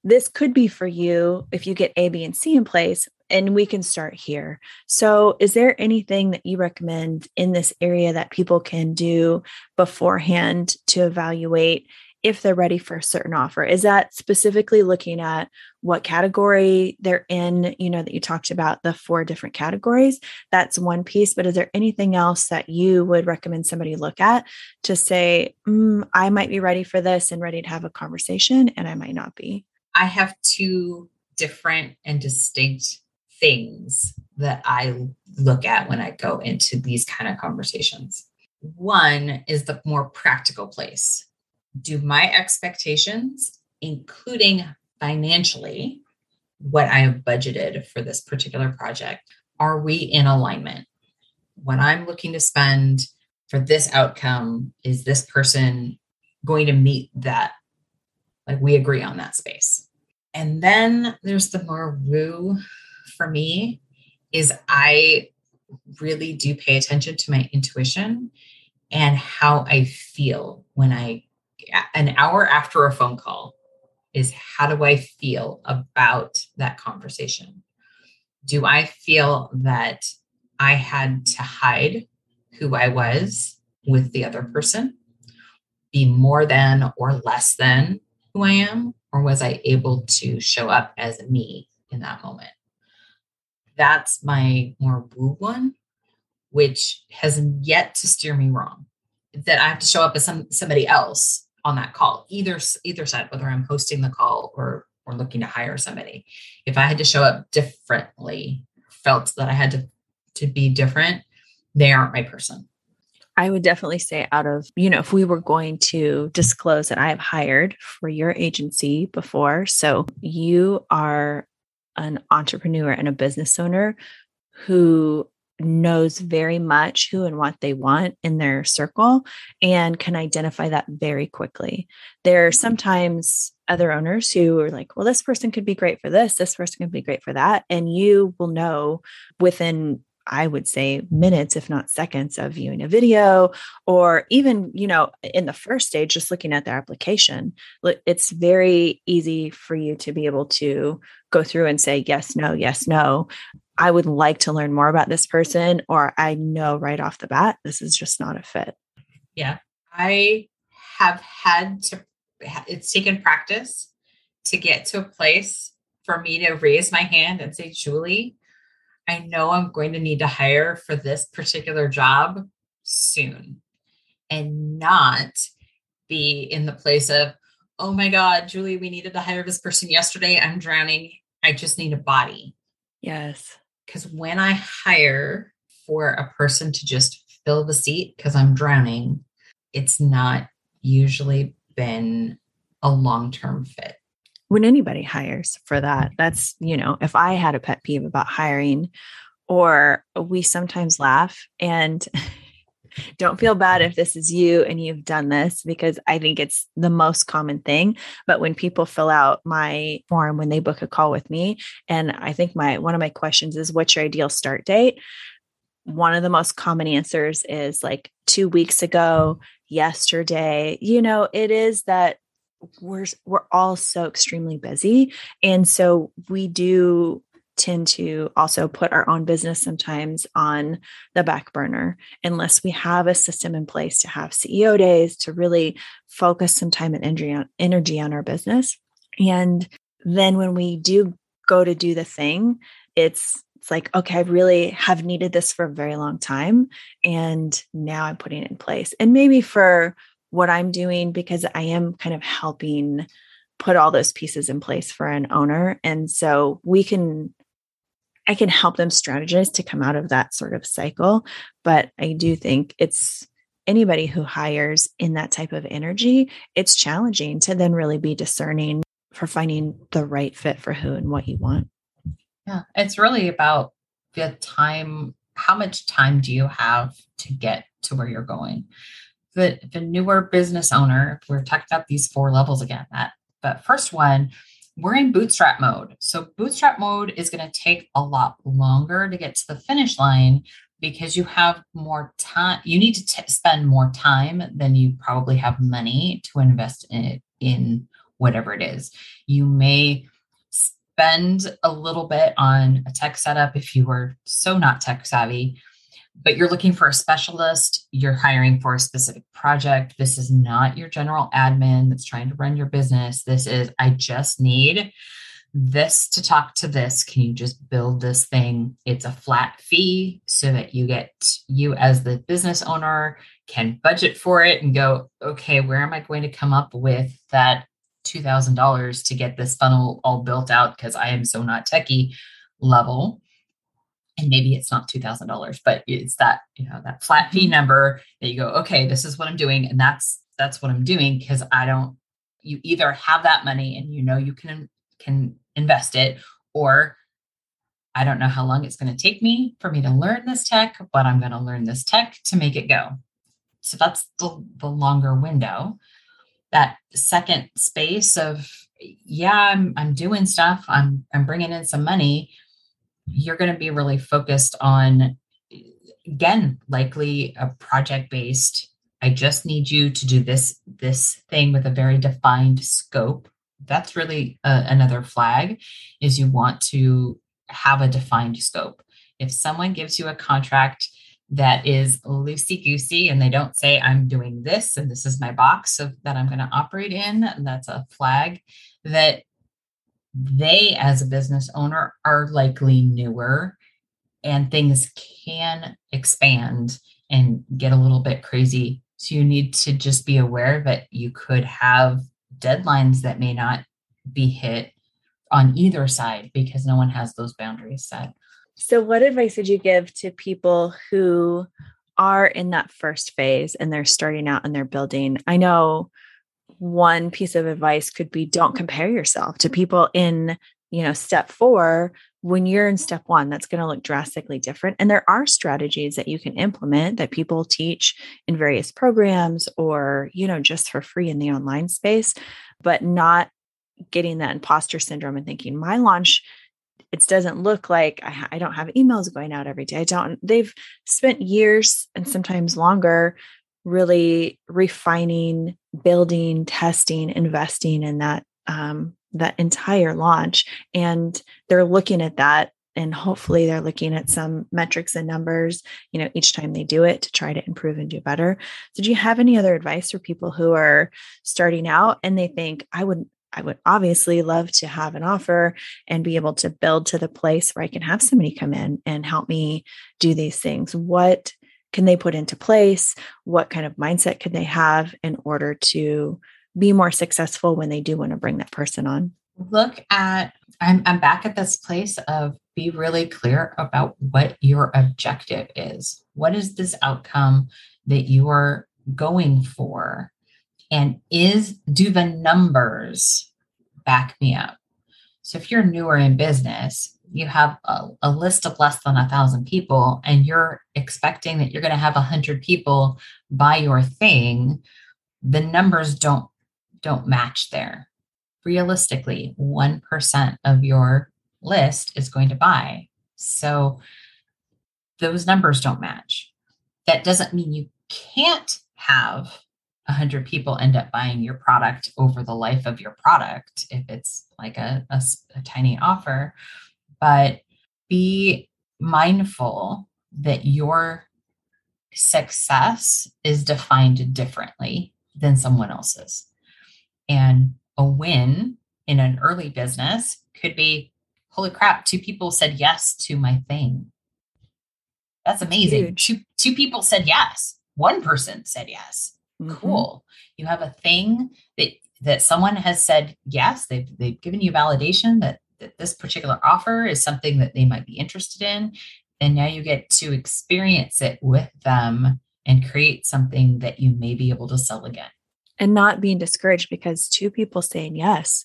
this could be for you if you get A, B, and C in place, and we can start here. So, is there anything that you recommend in this area that people can do beforehand to evaluate if they're ready for a certain offer? Is that specifically looking at what category they're in? You know, that you talked about the four different categories. That's one piece. But is there anything else that you would recommend somebody look at to say, mm, I might be ready for this and ready to have a conversation, and I might not be? I have two different and distinct things that I look at when I go into these kind of conversations. One is the more practical place. Do my expectations, including financially, what I have budgeted for this particular project, are we in alignment? What I'm looking to spend for this outcome, is this person going to meet that? Like we agree on that space. And then there's the more woo for me is I really do pay attention to my intuition and how I feel when I, an hour after a phone call, is how do I feel about that conversation? Do I feel that I had to hide who I was with the other person, be more than or less than who I am, or was I able to show up as me in that moment? That's my more woo one, which has yet to steer me wrong. That I have to show up as some somebody else on that call, either either side, whether I'm hosting the call or or looking to hire somebody. If I had to show up differently, felt that I had to to be different, they aren't my person. I would definitely say, out of, you know, if we were going to disclose that I have hired for your agency before. So you are an entrepreneur and a business owner who knows very much who and what they want in their circle and can identify that very quickly. There are mm-hmm. sometimes other owners who are like, well, this person could be great for this, this person could be great for that. And you will know within I would say minutes, if not seconds, of viewing a video, or even, you know, in the first stage, just looking at their application. It's very easy for you to be able to go through and say, yes, no, yes, no. I would like to learn more about this person, or I know right off the bat, this is just not a fit. Yeah. I have had to, it's taken practice to get to a place for me to raise my hand and say, Julie, I know I'm going to need to hire for this particular job soon and not be in the place of, oh my God, Julie, we needed to hire this person yesterday. I'm drowning. I just need a body. Yes. Because when I hire for a person to just fill the seat because I'm drowning, it's not usually been a long term fit. When anybody hires for that that's you know if i had a pet peeve about hiring or we sometimes laugh and [laughs] don't feel bad if this is you and you've done this because I think it's the most common thing. But when people fill out my form when they book a call with me, and I think my one of my questions is what's your ideal start date? One of the most common answers is like two weeks ago, yesterday. You know, it is that we're we're all so extremely busy and so we do tend to also put our own business sometimes on the back burner unless we have a system in place to have CEO days to really focus some time and energy on, energy on our business and then when we do go to do the thing it's it's like okay i really have needed this for a very long time and now i'm putting it in place and maybe for what I'm doing because I am kind of helping put all those pieces in place for an owner. And so we can, I can help them strategize to come out of that sort of cycle. But I do think it's anybody who hires in that type of energy, it's challenging to then really be discerning for finding the right fit for who and what you want. Yeah, it's really about the time. How much time do you have to get to where you're going? the, the newer business owner, we're talking about these four levels again. That but first one, we're in bootstrap mode. So bootstrap mode is going to take a lot longer to get to the finish line because you have more time. You need to t- spend more time than you probably have money to invest in it in whatever it is. You may spend a little bit on a tech setup if you were so not tech savvy but you're looking for a specialist, you're hiring for a specific project. This is not your general admin that's trying to run your business. This is, I just need this to talk to this. Can you just build this thing? It's a flat fee so that you get, you as the business owner can budget for it and go, okay, where am I going to come up with that $2,000 to get this funnel all built out? Because I am so not techie level and maybe it's not $2000 but it's that you know that flat fee mm-hmm. number that you go okay this is what i'm doing and that's that's what i'm doing because i don't you either have that money and you know you can can invest it or i don't know how long it's going to take me for me to learn this tech but i'm going to learn this tech to make it go. So that's the, the longer window. That second space of yeah i'm i'm doing stuff. I'm i'm bringing in some money you're going to be really focused on again likely a project based i just need you to do this this thing with a very defined scope. That's really a, another flag is you want to have a defined scope. If someone gives you a contract that is loosey goosey and they don't say, I'm doing this and this is my box of, that I'm going to operate in, that's a flag that they, as a business owner, are likely newer and things can expand and get a little bit crazy. So you need to just be aware that you could have deadlines that may not be hit on either side because no one has those boundaries set. So, what advice would you give to people who are in that first phase and they're starting out and they're building? I know one piece of advice could be don't compare yourself to people in you know step 4 when you're in step 1 that's going to look drastically different and there are strategies that you can implement that people teach in various programs or you know just for free in the online space but not getting that imposter syndrome and thinking my launch it doesn't look like I, I, don't have emails going out every day. I don't, they've spent years and sometimes longer really refining, building, testing, investing in that, um, that entire launch. And they're looking at that and hopefully they're looking at some metrics and numbers you know each time they do it to try to improve and do better so do you have any other advice for people who are starting out and they think i would I would obviously love to have an offer and be able to build to the place where I can have somebody come in and help me do these things. What can they put into place? What kind of mindset can they have in order to be more successful when they do want to bring that person on? Look at, I'm, I'm back at this place of be really clear about what your objective is. What is this outcome that you are going for? and is do the numbers back me up so if you're newer in business you have a, a list of less than a thousand people and you're expecting that you're going to have a hundred people buy your thing the numbers don't don't match there. Realistically 1% of your list is going to buy. So those numbers don't match. That doesn't mean you can't have 100 people end up buying your product over the life of your product if it's like a, a, a tiny offer but be mindful that your success is defined differently than someone else's. And a win in an early business could be holy crap two people said yes to my thing. That's amazing. Two, two people said yes. One person said yes. Mm-hmm. Cool. You have a thing that that someone has said yes, they've they've given you validation that that this particular offer is something that they might be interested in. And now you get to experience it with them and create something that you may be able to sell again. And not being discouraged because two people saying yes,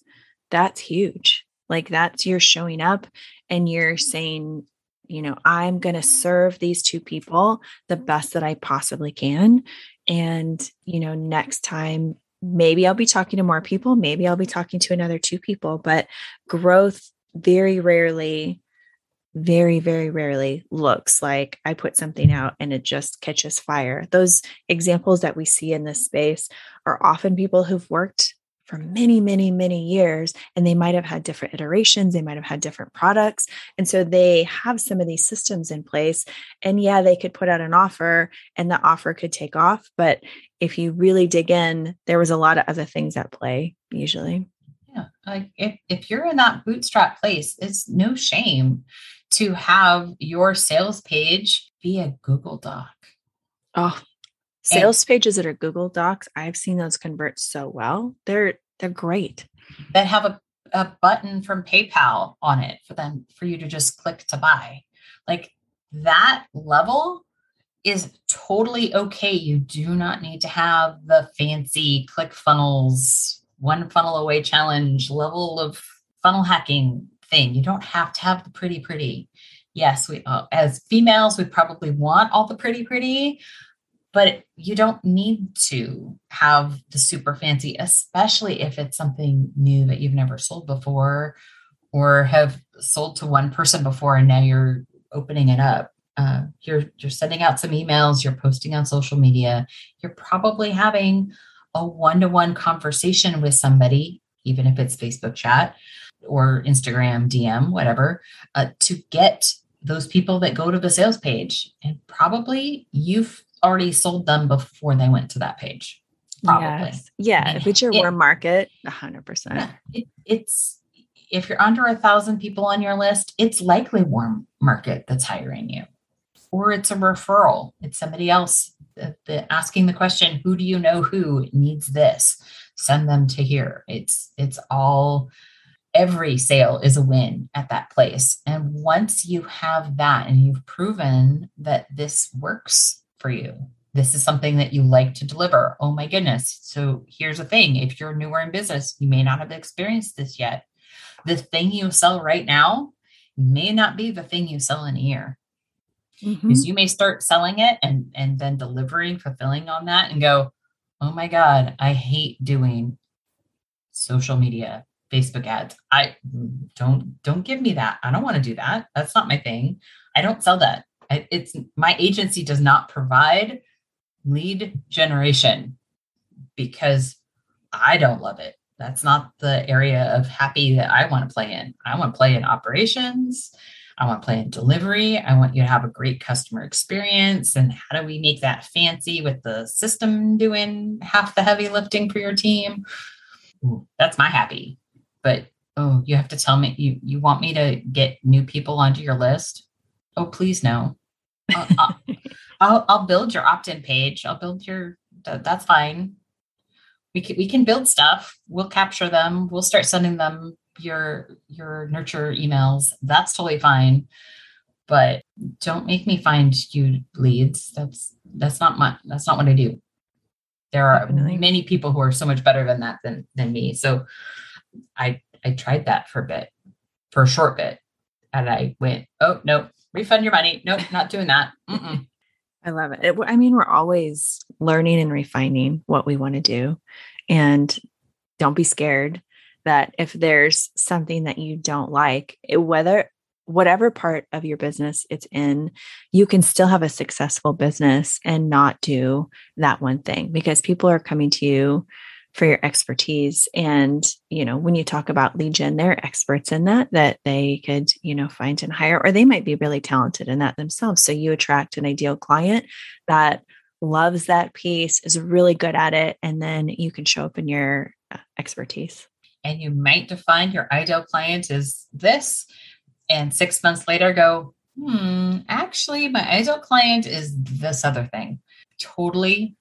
that's huge. Like that's you're showing up and you're saying, you know, I'm going to serve these two people the best that I possibly can. And, you know, next time, maybe I'll be talking to more people, maybe I'll be talking to another two people, but growth very rarely, very, very rarely looks like I put something out and it just catches fire. Those examples that we see in this space are often people who've worked for many, many, many years. And they might have had different iterations, they might have had different products. And so they have some of these systems in place. And yeah, they could put out an offer and the offer could take off. But if you really dig in, there was a lot of other things at play usually. Yeah. Like if, if you're in that bootstrap place, it's no shame to have your sales page be a Google Doc. Oh, sales and pages that are Google Docs, I've seen those convert so well. They're they're great. That have a, a button from PayPal on it for them for you to just click to buy. Like that level is totally okay. You do not need to have the fancy ClickFunnels, one funnel away challenge level of funnel hacking thing. You don't have to have the pretty, pretty. Yes, we uh, as females, we probably want all the pretty, pretty, but you don't need to have the super fancy, especially if it's something new that you've never sold before or have sold to one person before and now you're opening it up. Uh, you're you're sending out some emails, you're posting on social media, you're probably having a one-to-one conversation with somebody, even if it's Facebook chat or Instagram DM, whatever, uh, to get those people that go to the sales page and probably you've already sold them before they went to that page. Probably. Yes. Yeah. If it's your it, warm market, 100%. It, it's, if you're under a thousand people on your list, it's likely warm market that's hiring you, or it's a referral. It's somebody else the, the asking the question, who do you know who needs this? Send them to here. It's it's all every sale is a win at that place. And once you have that and you've proven that this works for you, this is something that you like to deliver. Oh my goodness. So here's the thing if you're newer in business, you may not have experienced this yet. The thing you sell right now may not be the thing you sell in a year. Because mm-hmm. you may start selling it and, and then delivering, fulfilling on that and go, oh my God, I hate doing social media Facebook ads. I don't don't give me that. I don't want to do that. That's not my thing. I don't sell that. It's my agency does not provide lead generation because I don't love it. That's not the area of happy that I want to play in. I want to play in operations. I want to play in delivery. I want you to have a great customer experience. And how do we make that fancy with the system doing half the heavy lifting for your team? That's my happy but oh, you have to tell me you you want me to get new people onto your list? Oh, please no. I'll, [laughs] I'll, I'll, I'll build your opt-in page. I'll build your that's fine. We can we can build stuff. We'll capture them. We'll start sending them your your nurture emails. That's totally fine. But don't make me find you leads. That's that's not my that's not what I do. There are Definitely. many people who are so much better than that than than me. So I I tried that for a bit, for a short bit, and I went, oh no, refund your money. Nope, not doing that. Mm-mm. I love it. it. I mean, we're always learning and refining what we want to do, and don't be scared that if there's something that you don't like, whether whatever part of your business it's in, you can still have a successful business and not do that one thing because people are coming to you for your expertise. And you know when you talk about gen they're experts in that that they could you know find and hire or they might be really talented in that themselves. So you attract an ideal client that loves that piece is really good at it and then you can show up in your uh, expertise. And you might define your ideal client as this and six months later go hmm actually my ideal client is this other thing. Totally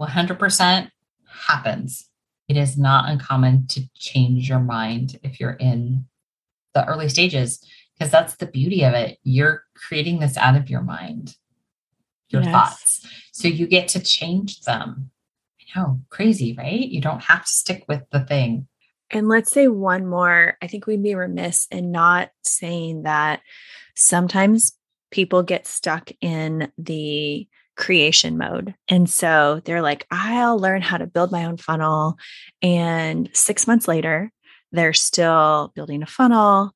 100% happens. It is not uncommon to change your mind if you're in the early stages, because that's the beauty of it. You're creating this out of your mind, your yes. thoughts. So you get to change them. I know, crazy, right? You don't have to stick with the thing. And let's say one more. I think we'd be remiss in not saying that sometimes people get stuck in the creation mode. And so they're like, I'll learn how to build my own funnel. And six months later, they're still building a funnel,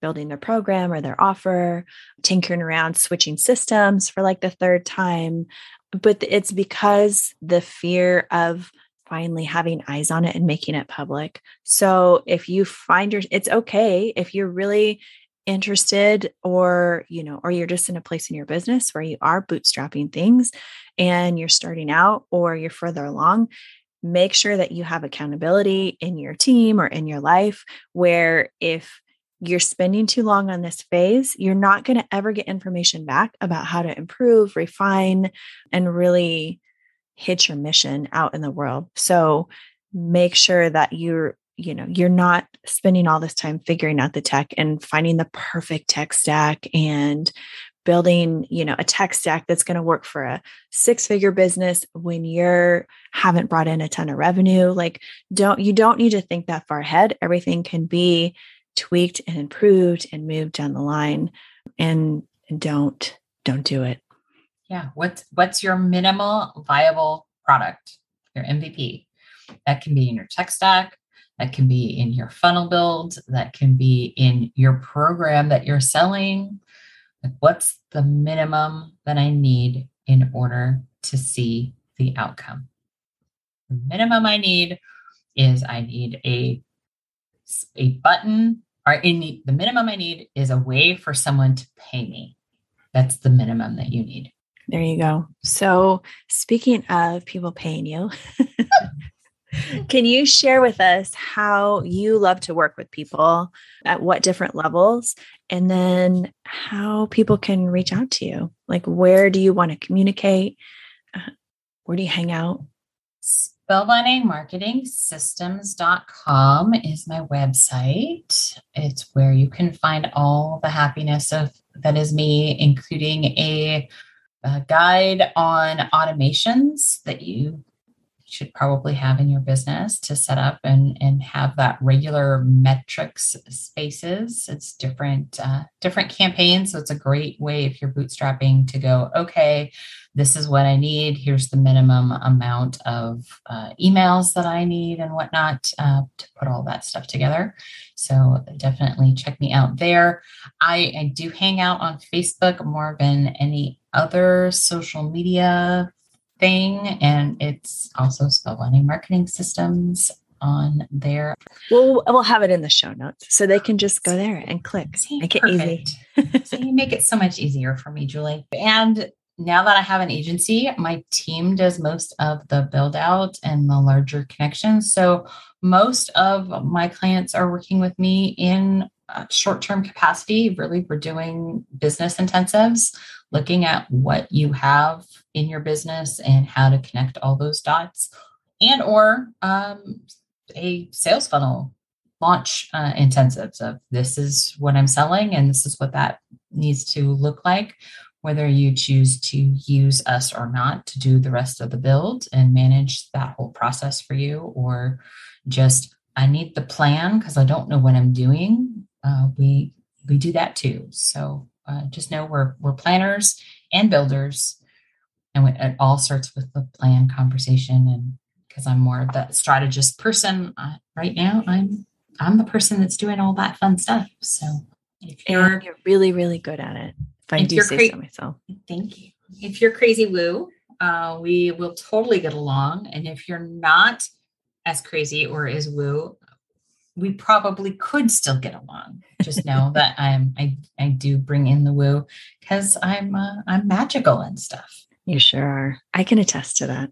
building their program or their offer, tinkering around, switching systems for like the third time. But it's because the fear of finally having eyes on it and making it public. So if you find your, it's okay if you're really interested or you know or you're just in a place in your business where you are bootstrapping things and you're starting out or you're further along make sure that you have accountability in your team or in your life where if you're spending too long on this phase you're not going to ever get information back about how to improve refine and really hit your mission out in the world. So make sure that you're you know you're not spending all this time figuring out the tech and finding the perfect tech stack and building you know a tech stack that's going to work for a six figure business when you're haven't brought in a ton of revenue like don't you don't need to think that far ahead. Everything can be tweaked and improved and moved down the line and don't don't do it. Yeah what's what's your minimal viable product your mvp that can be in your tech stack that can be in your funnel build, that can be in your program that you're selling. Like, what's the minimum that I need in order to see the outcome? The minimum I need is I need a, a button or in the, the minimum I need is a way for someone to pay me. That's the minimum that you need. There you go. So, speaking of people paying you, [laughs] can you share with us how you love to work with people at what different levels and then how people can reach out to you? Like, where do you want to communicate? Uh, where do you hang out? Spellbindingmarketingsystems.com is my website. It's where you can find all the happiness of that is me, including a, a guide on automations that you should probably have in your business to set up and and have that regular metrics spaces. It's different uh, different campaigns so it's a great way if you're bootstrapping to go okay this is what i need. Here's the minimum amount of uh, emails that i need and whatnot uh, to put all that stuff together. So definitely check me out there. I, I do hang out on facebook more than any other social media thing. And it's also Spellbinding Marketing Systems on there. We'll, we'll have it in the show notes so they can just go there and click. See, make it easy. so you make it so much easier for me, Julie. And now that I have an agency, my team does most of the build out and the larger connections. So most of my clients are working with me in short term capacity. Really, we're doing business intensives, looking at what you have in your business and how to connect all those dots, and or um, a sales funnel launch uh, intensives of this is what I'm selling and this is what that needs to look like. Whether you choose to use us or not to do the rest of the build and manage that whole process for you, or just I need the plan because I don't know what I'm doing. Uh, we we do that too. So uh, just know we're we're planners and builders, and we, it all starts with the plan conversation. And because I'm more of that strategist person uh, right now, I'm I'm the person that's doing all that fun stuff. So if you're, and you're really really good at it, if I if do say cra- so myself. Thank you. If you're crazy woo, uh, we will totally get along. And if you're not as crazy or as woo, we probably could still get along. Just know that [laughs] I'm I I do bring in the woo because I'm uh, I'm magical and stuff. You sure are. I can attest to that.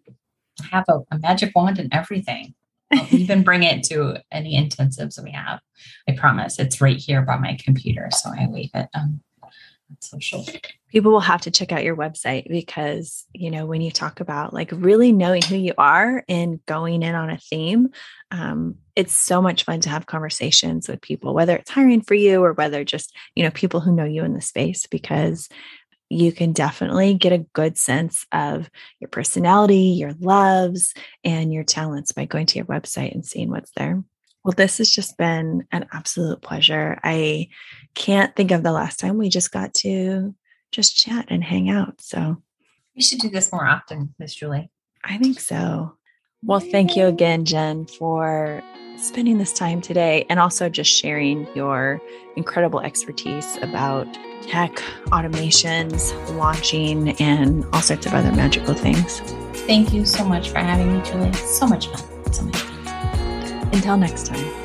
I have a, a magic wand and everything. I'll even bring it to any intensives we have. I promise. It's right here by my computer, so I wave it um, social. People will have to check out your website because, you know, when you talk about like really knowing who you are and going in on a theme, um, it's so much fun to have conversations with people, whether it's hiring for you or whether just, you know, people who know you in the space, because you can definitely get a good sense of your personality, your loves, and your talents by going to your website and seeing what's there. Well, this has just been an absolute pleasure. I can't think of the last time we just got to just chat and hang out. So we should do this more often, Miss Julie. I think so. Well, thank you again, Jen, for spending this time today and also just sharing your incredible expertise about tech, automations, launching, and all sorts of other magical things. Thank you so much for having me, Julie. So much fun. So much fun. Until next time.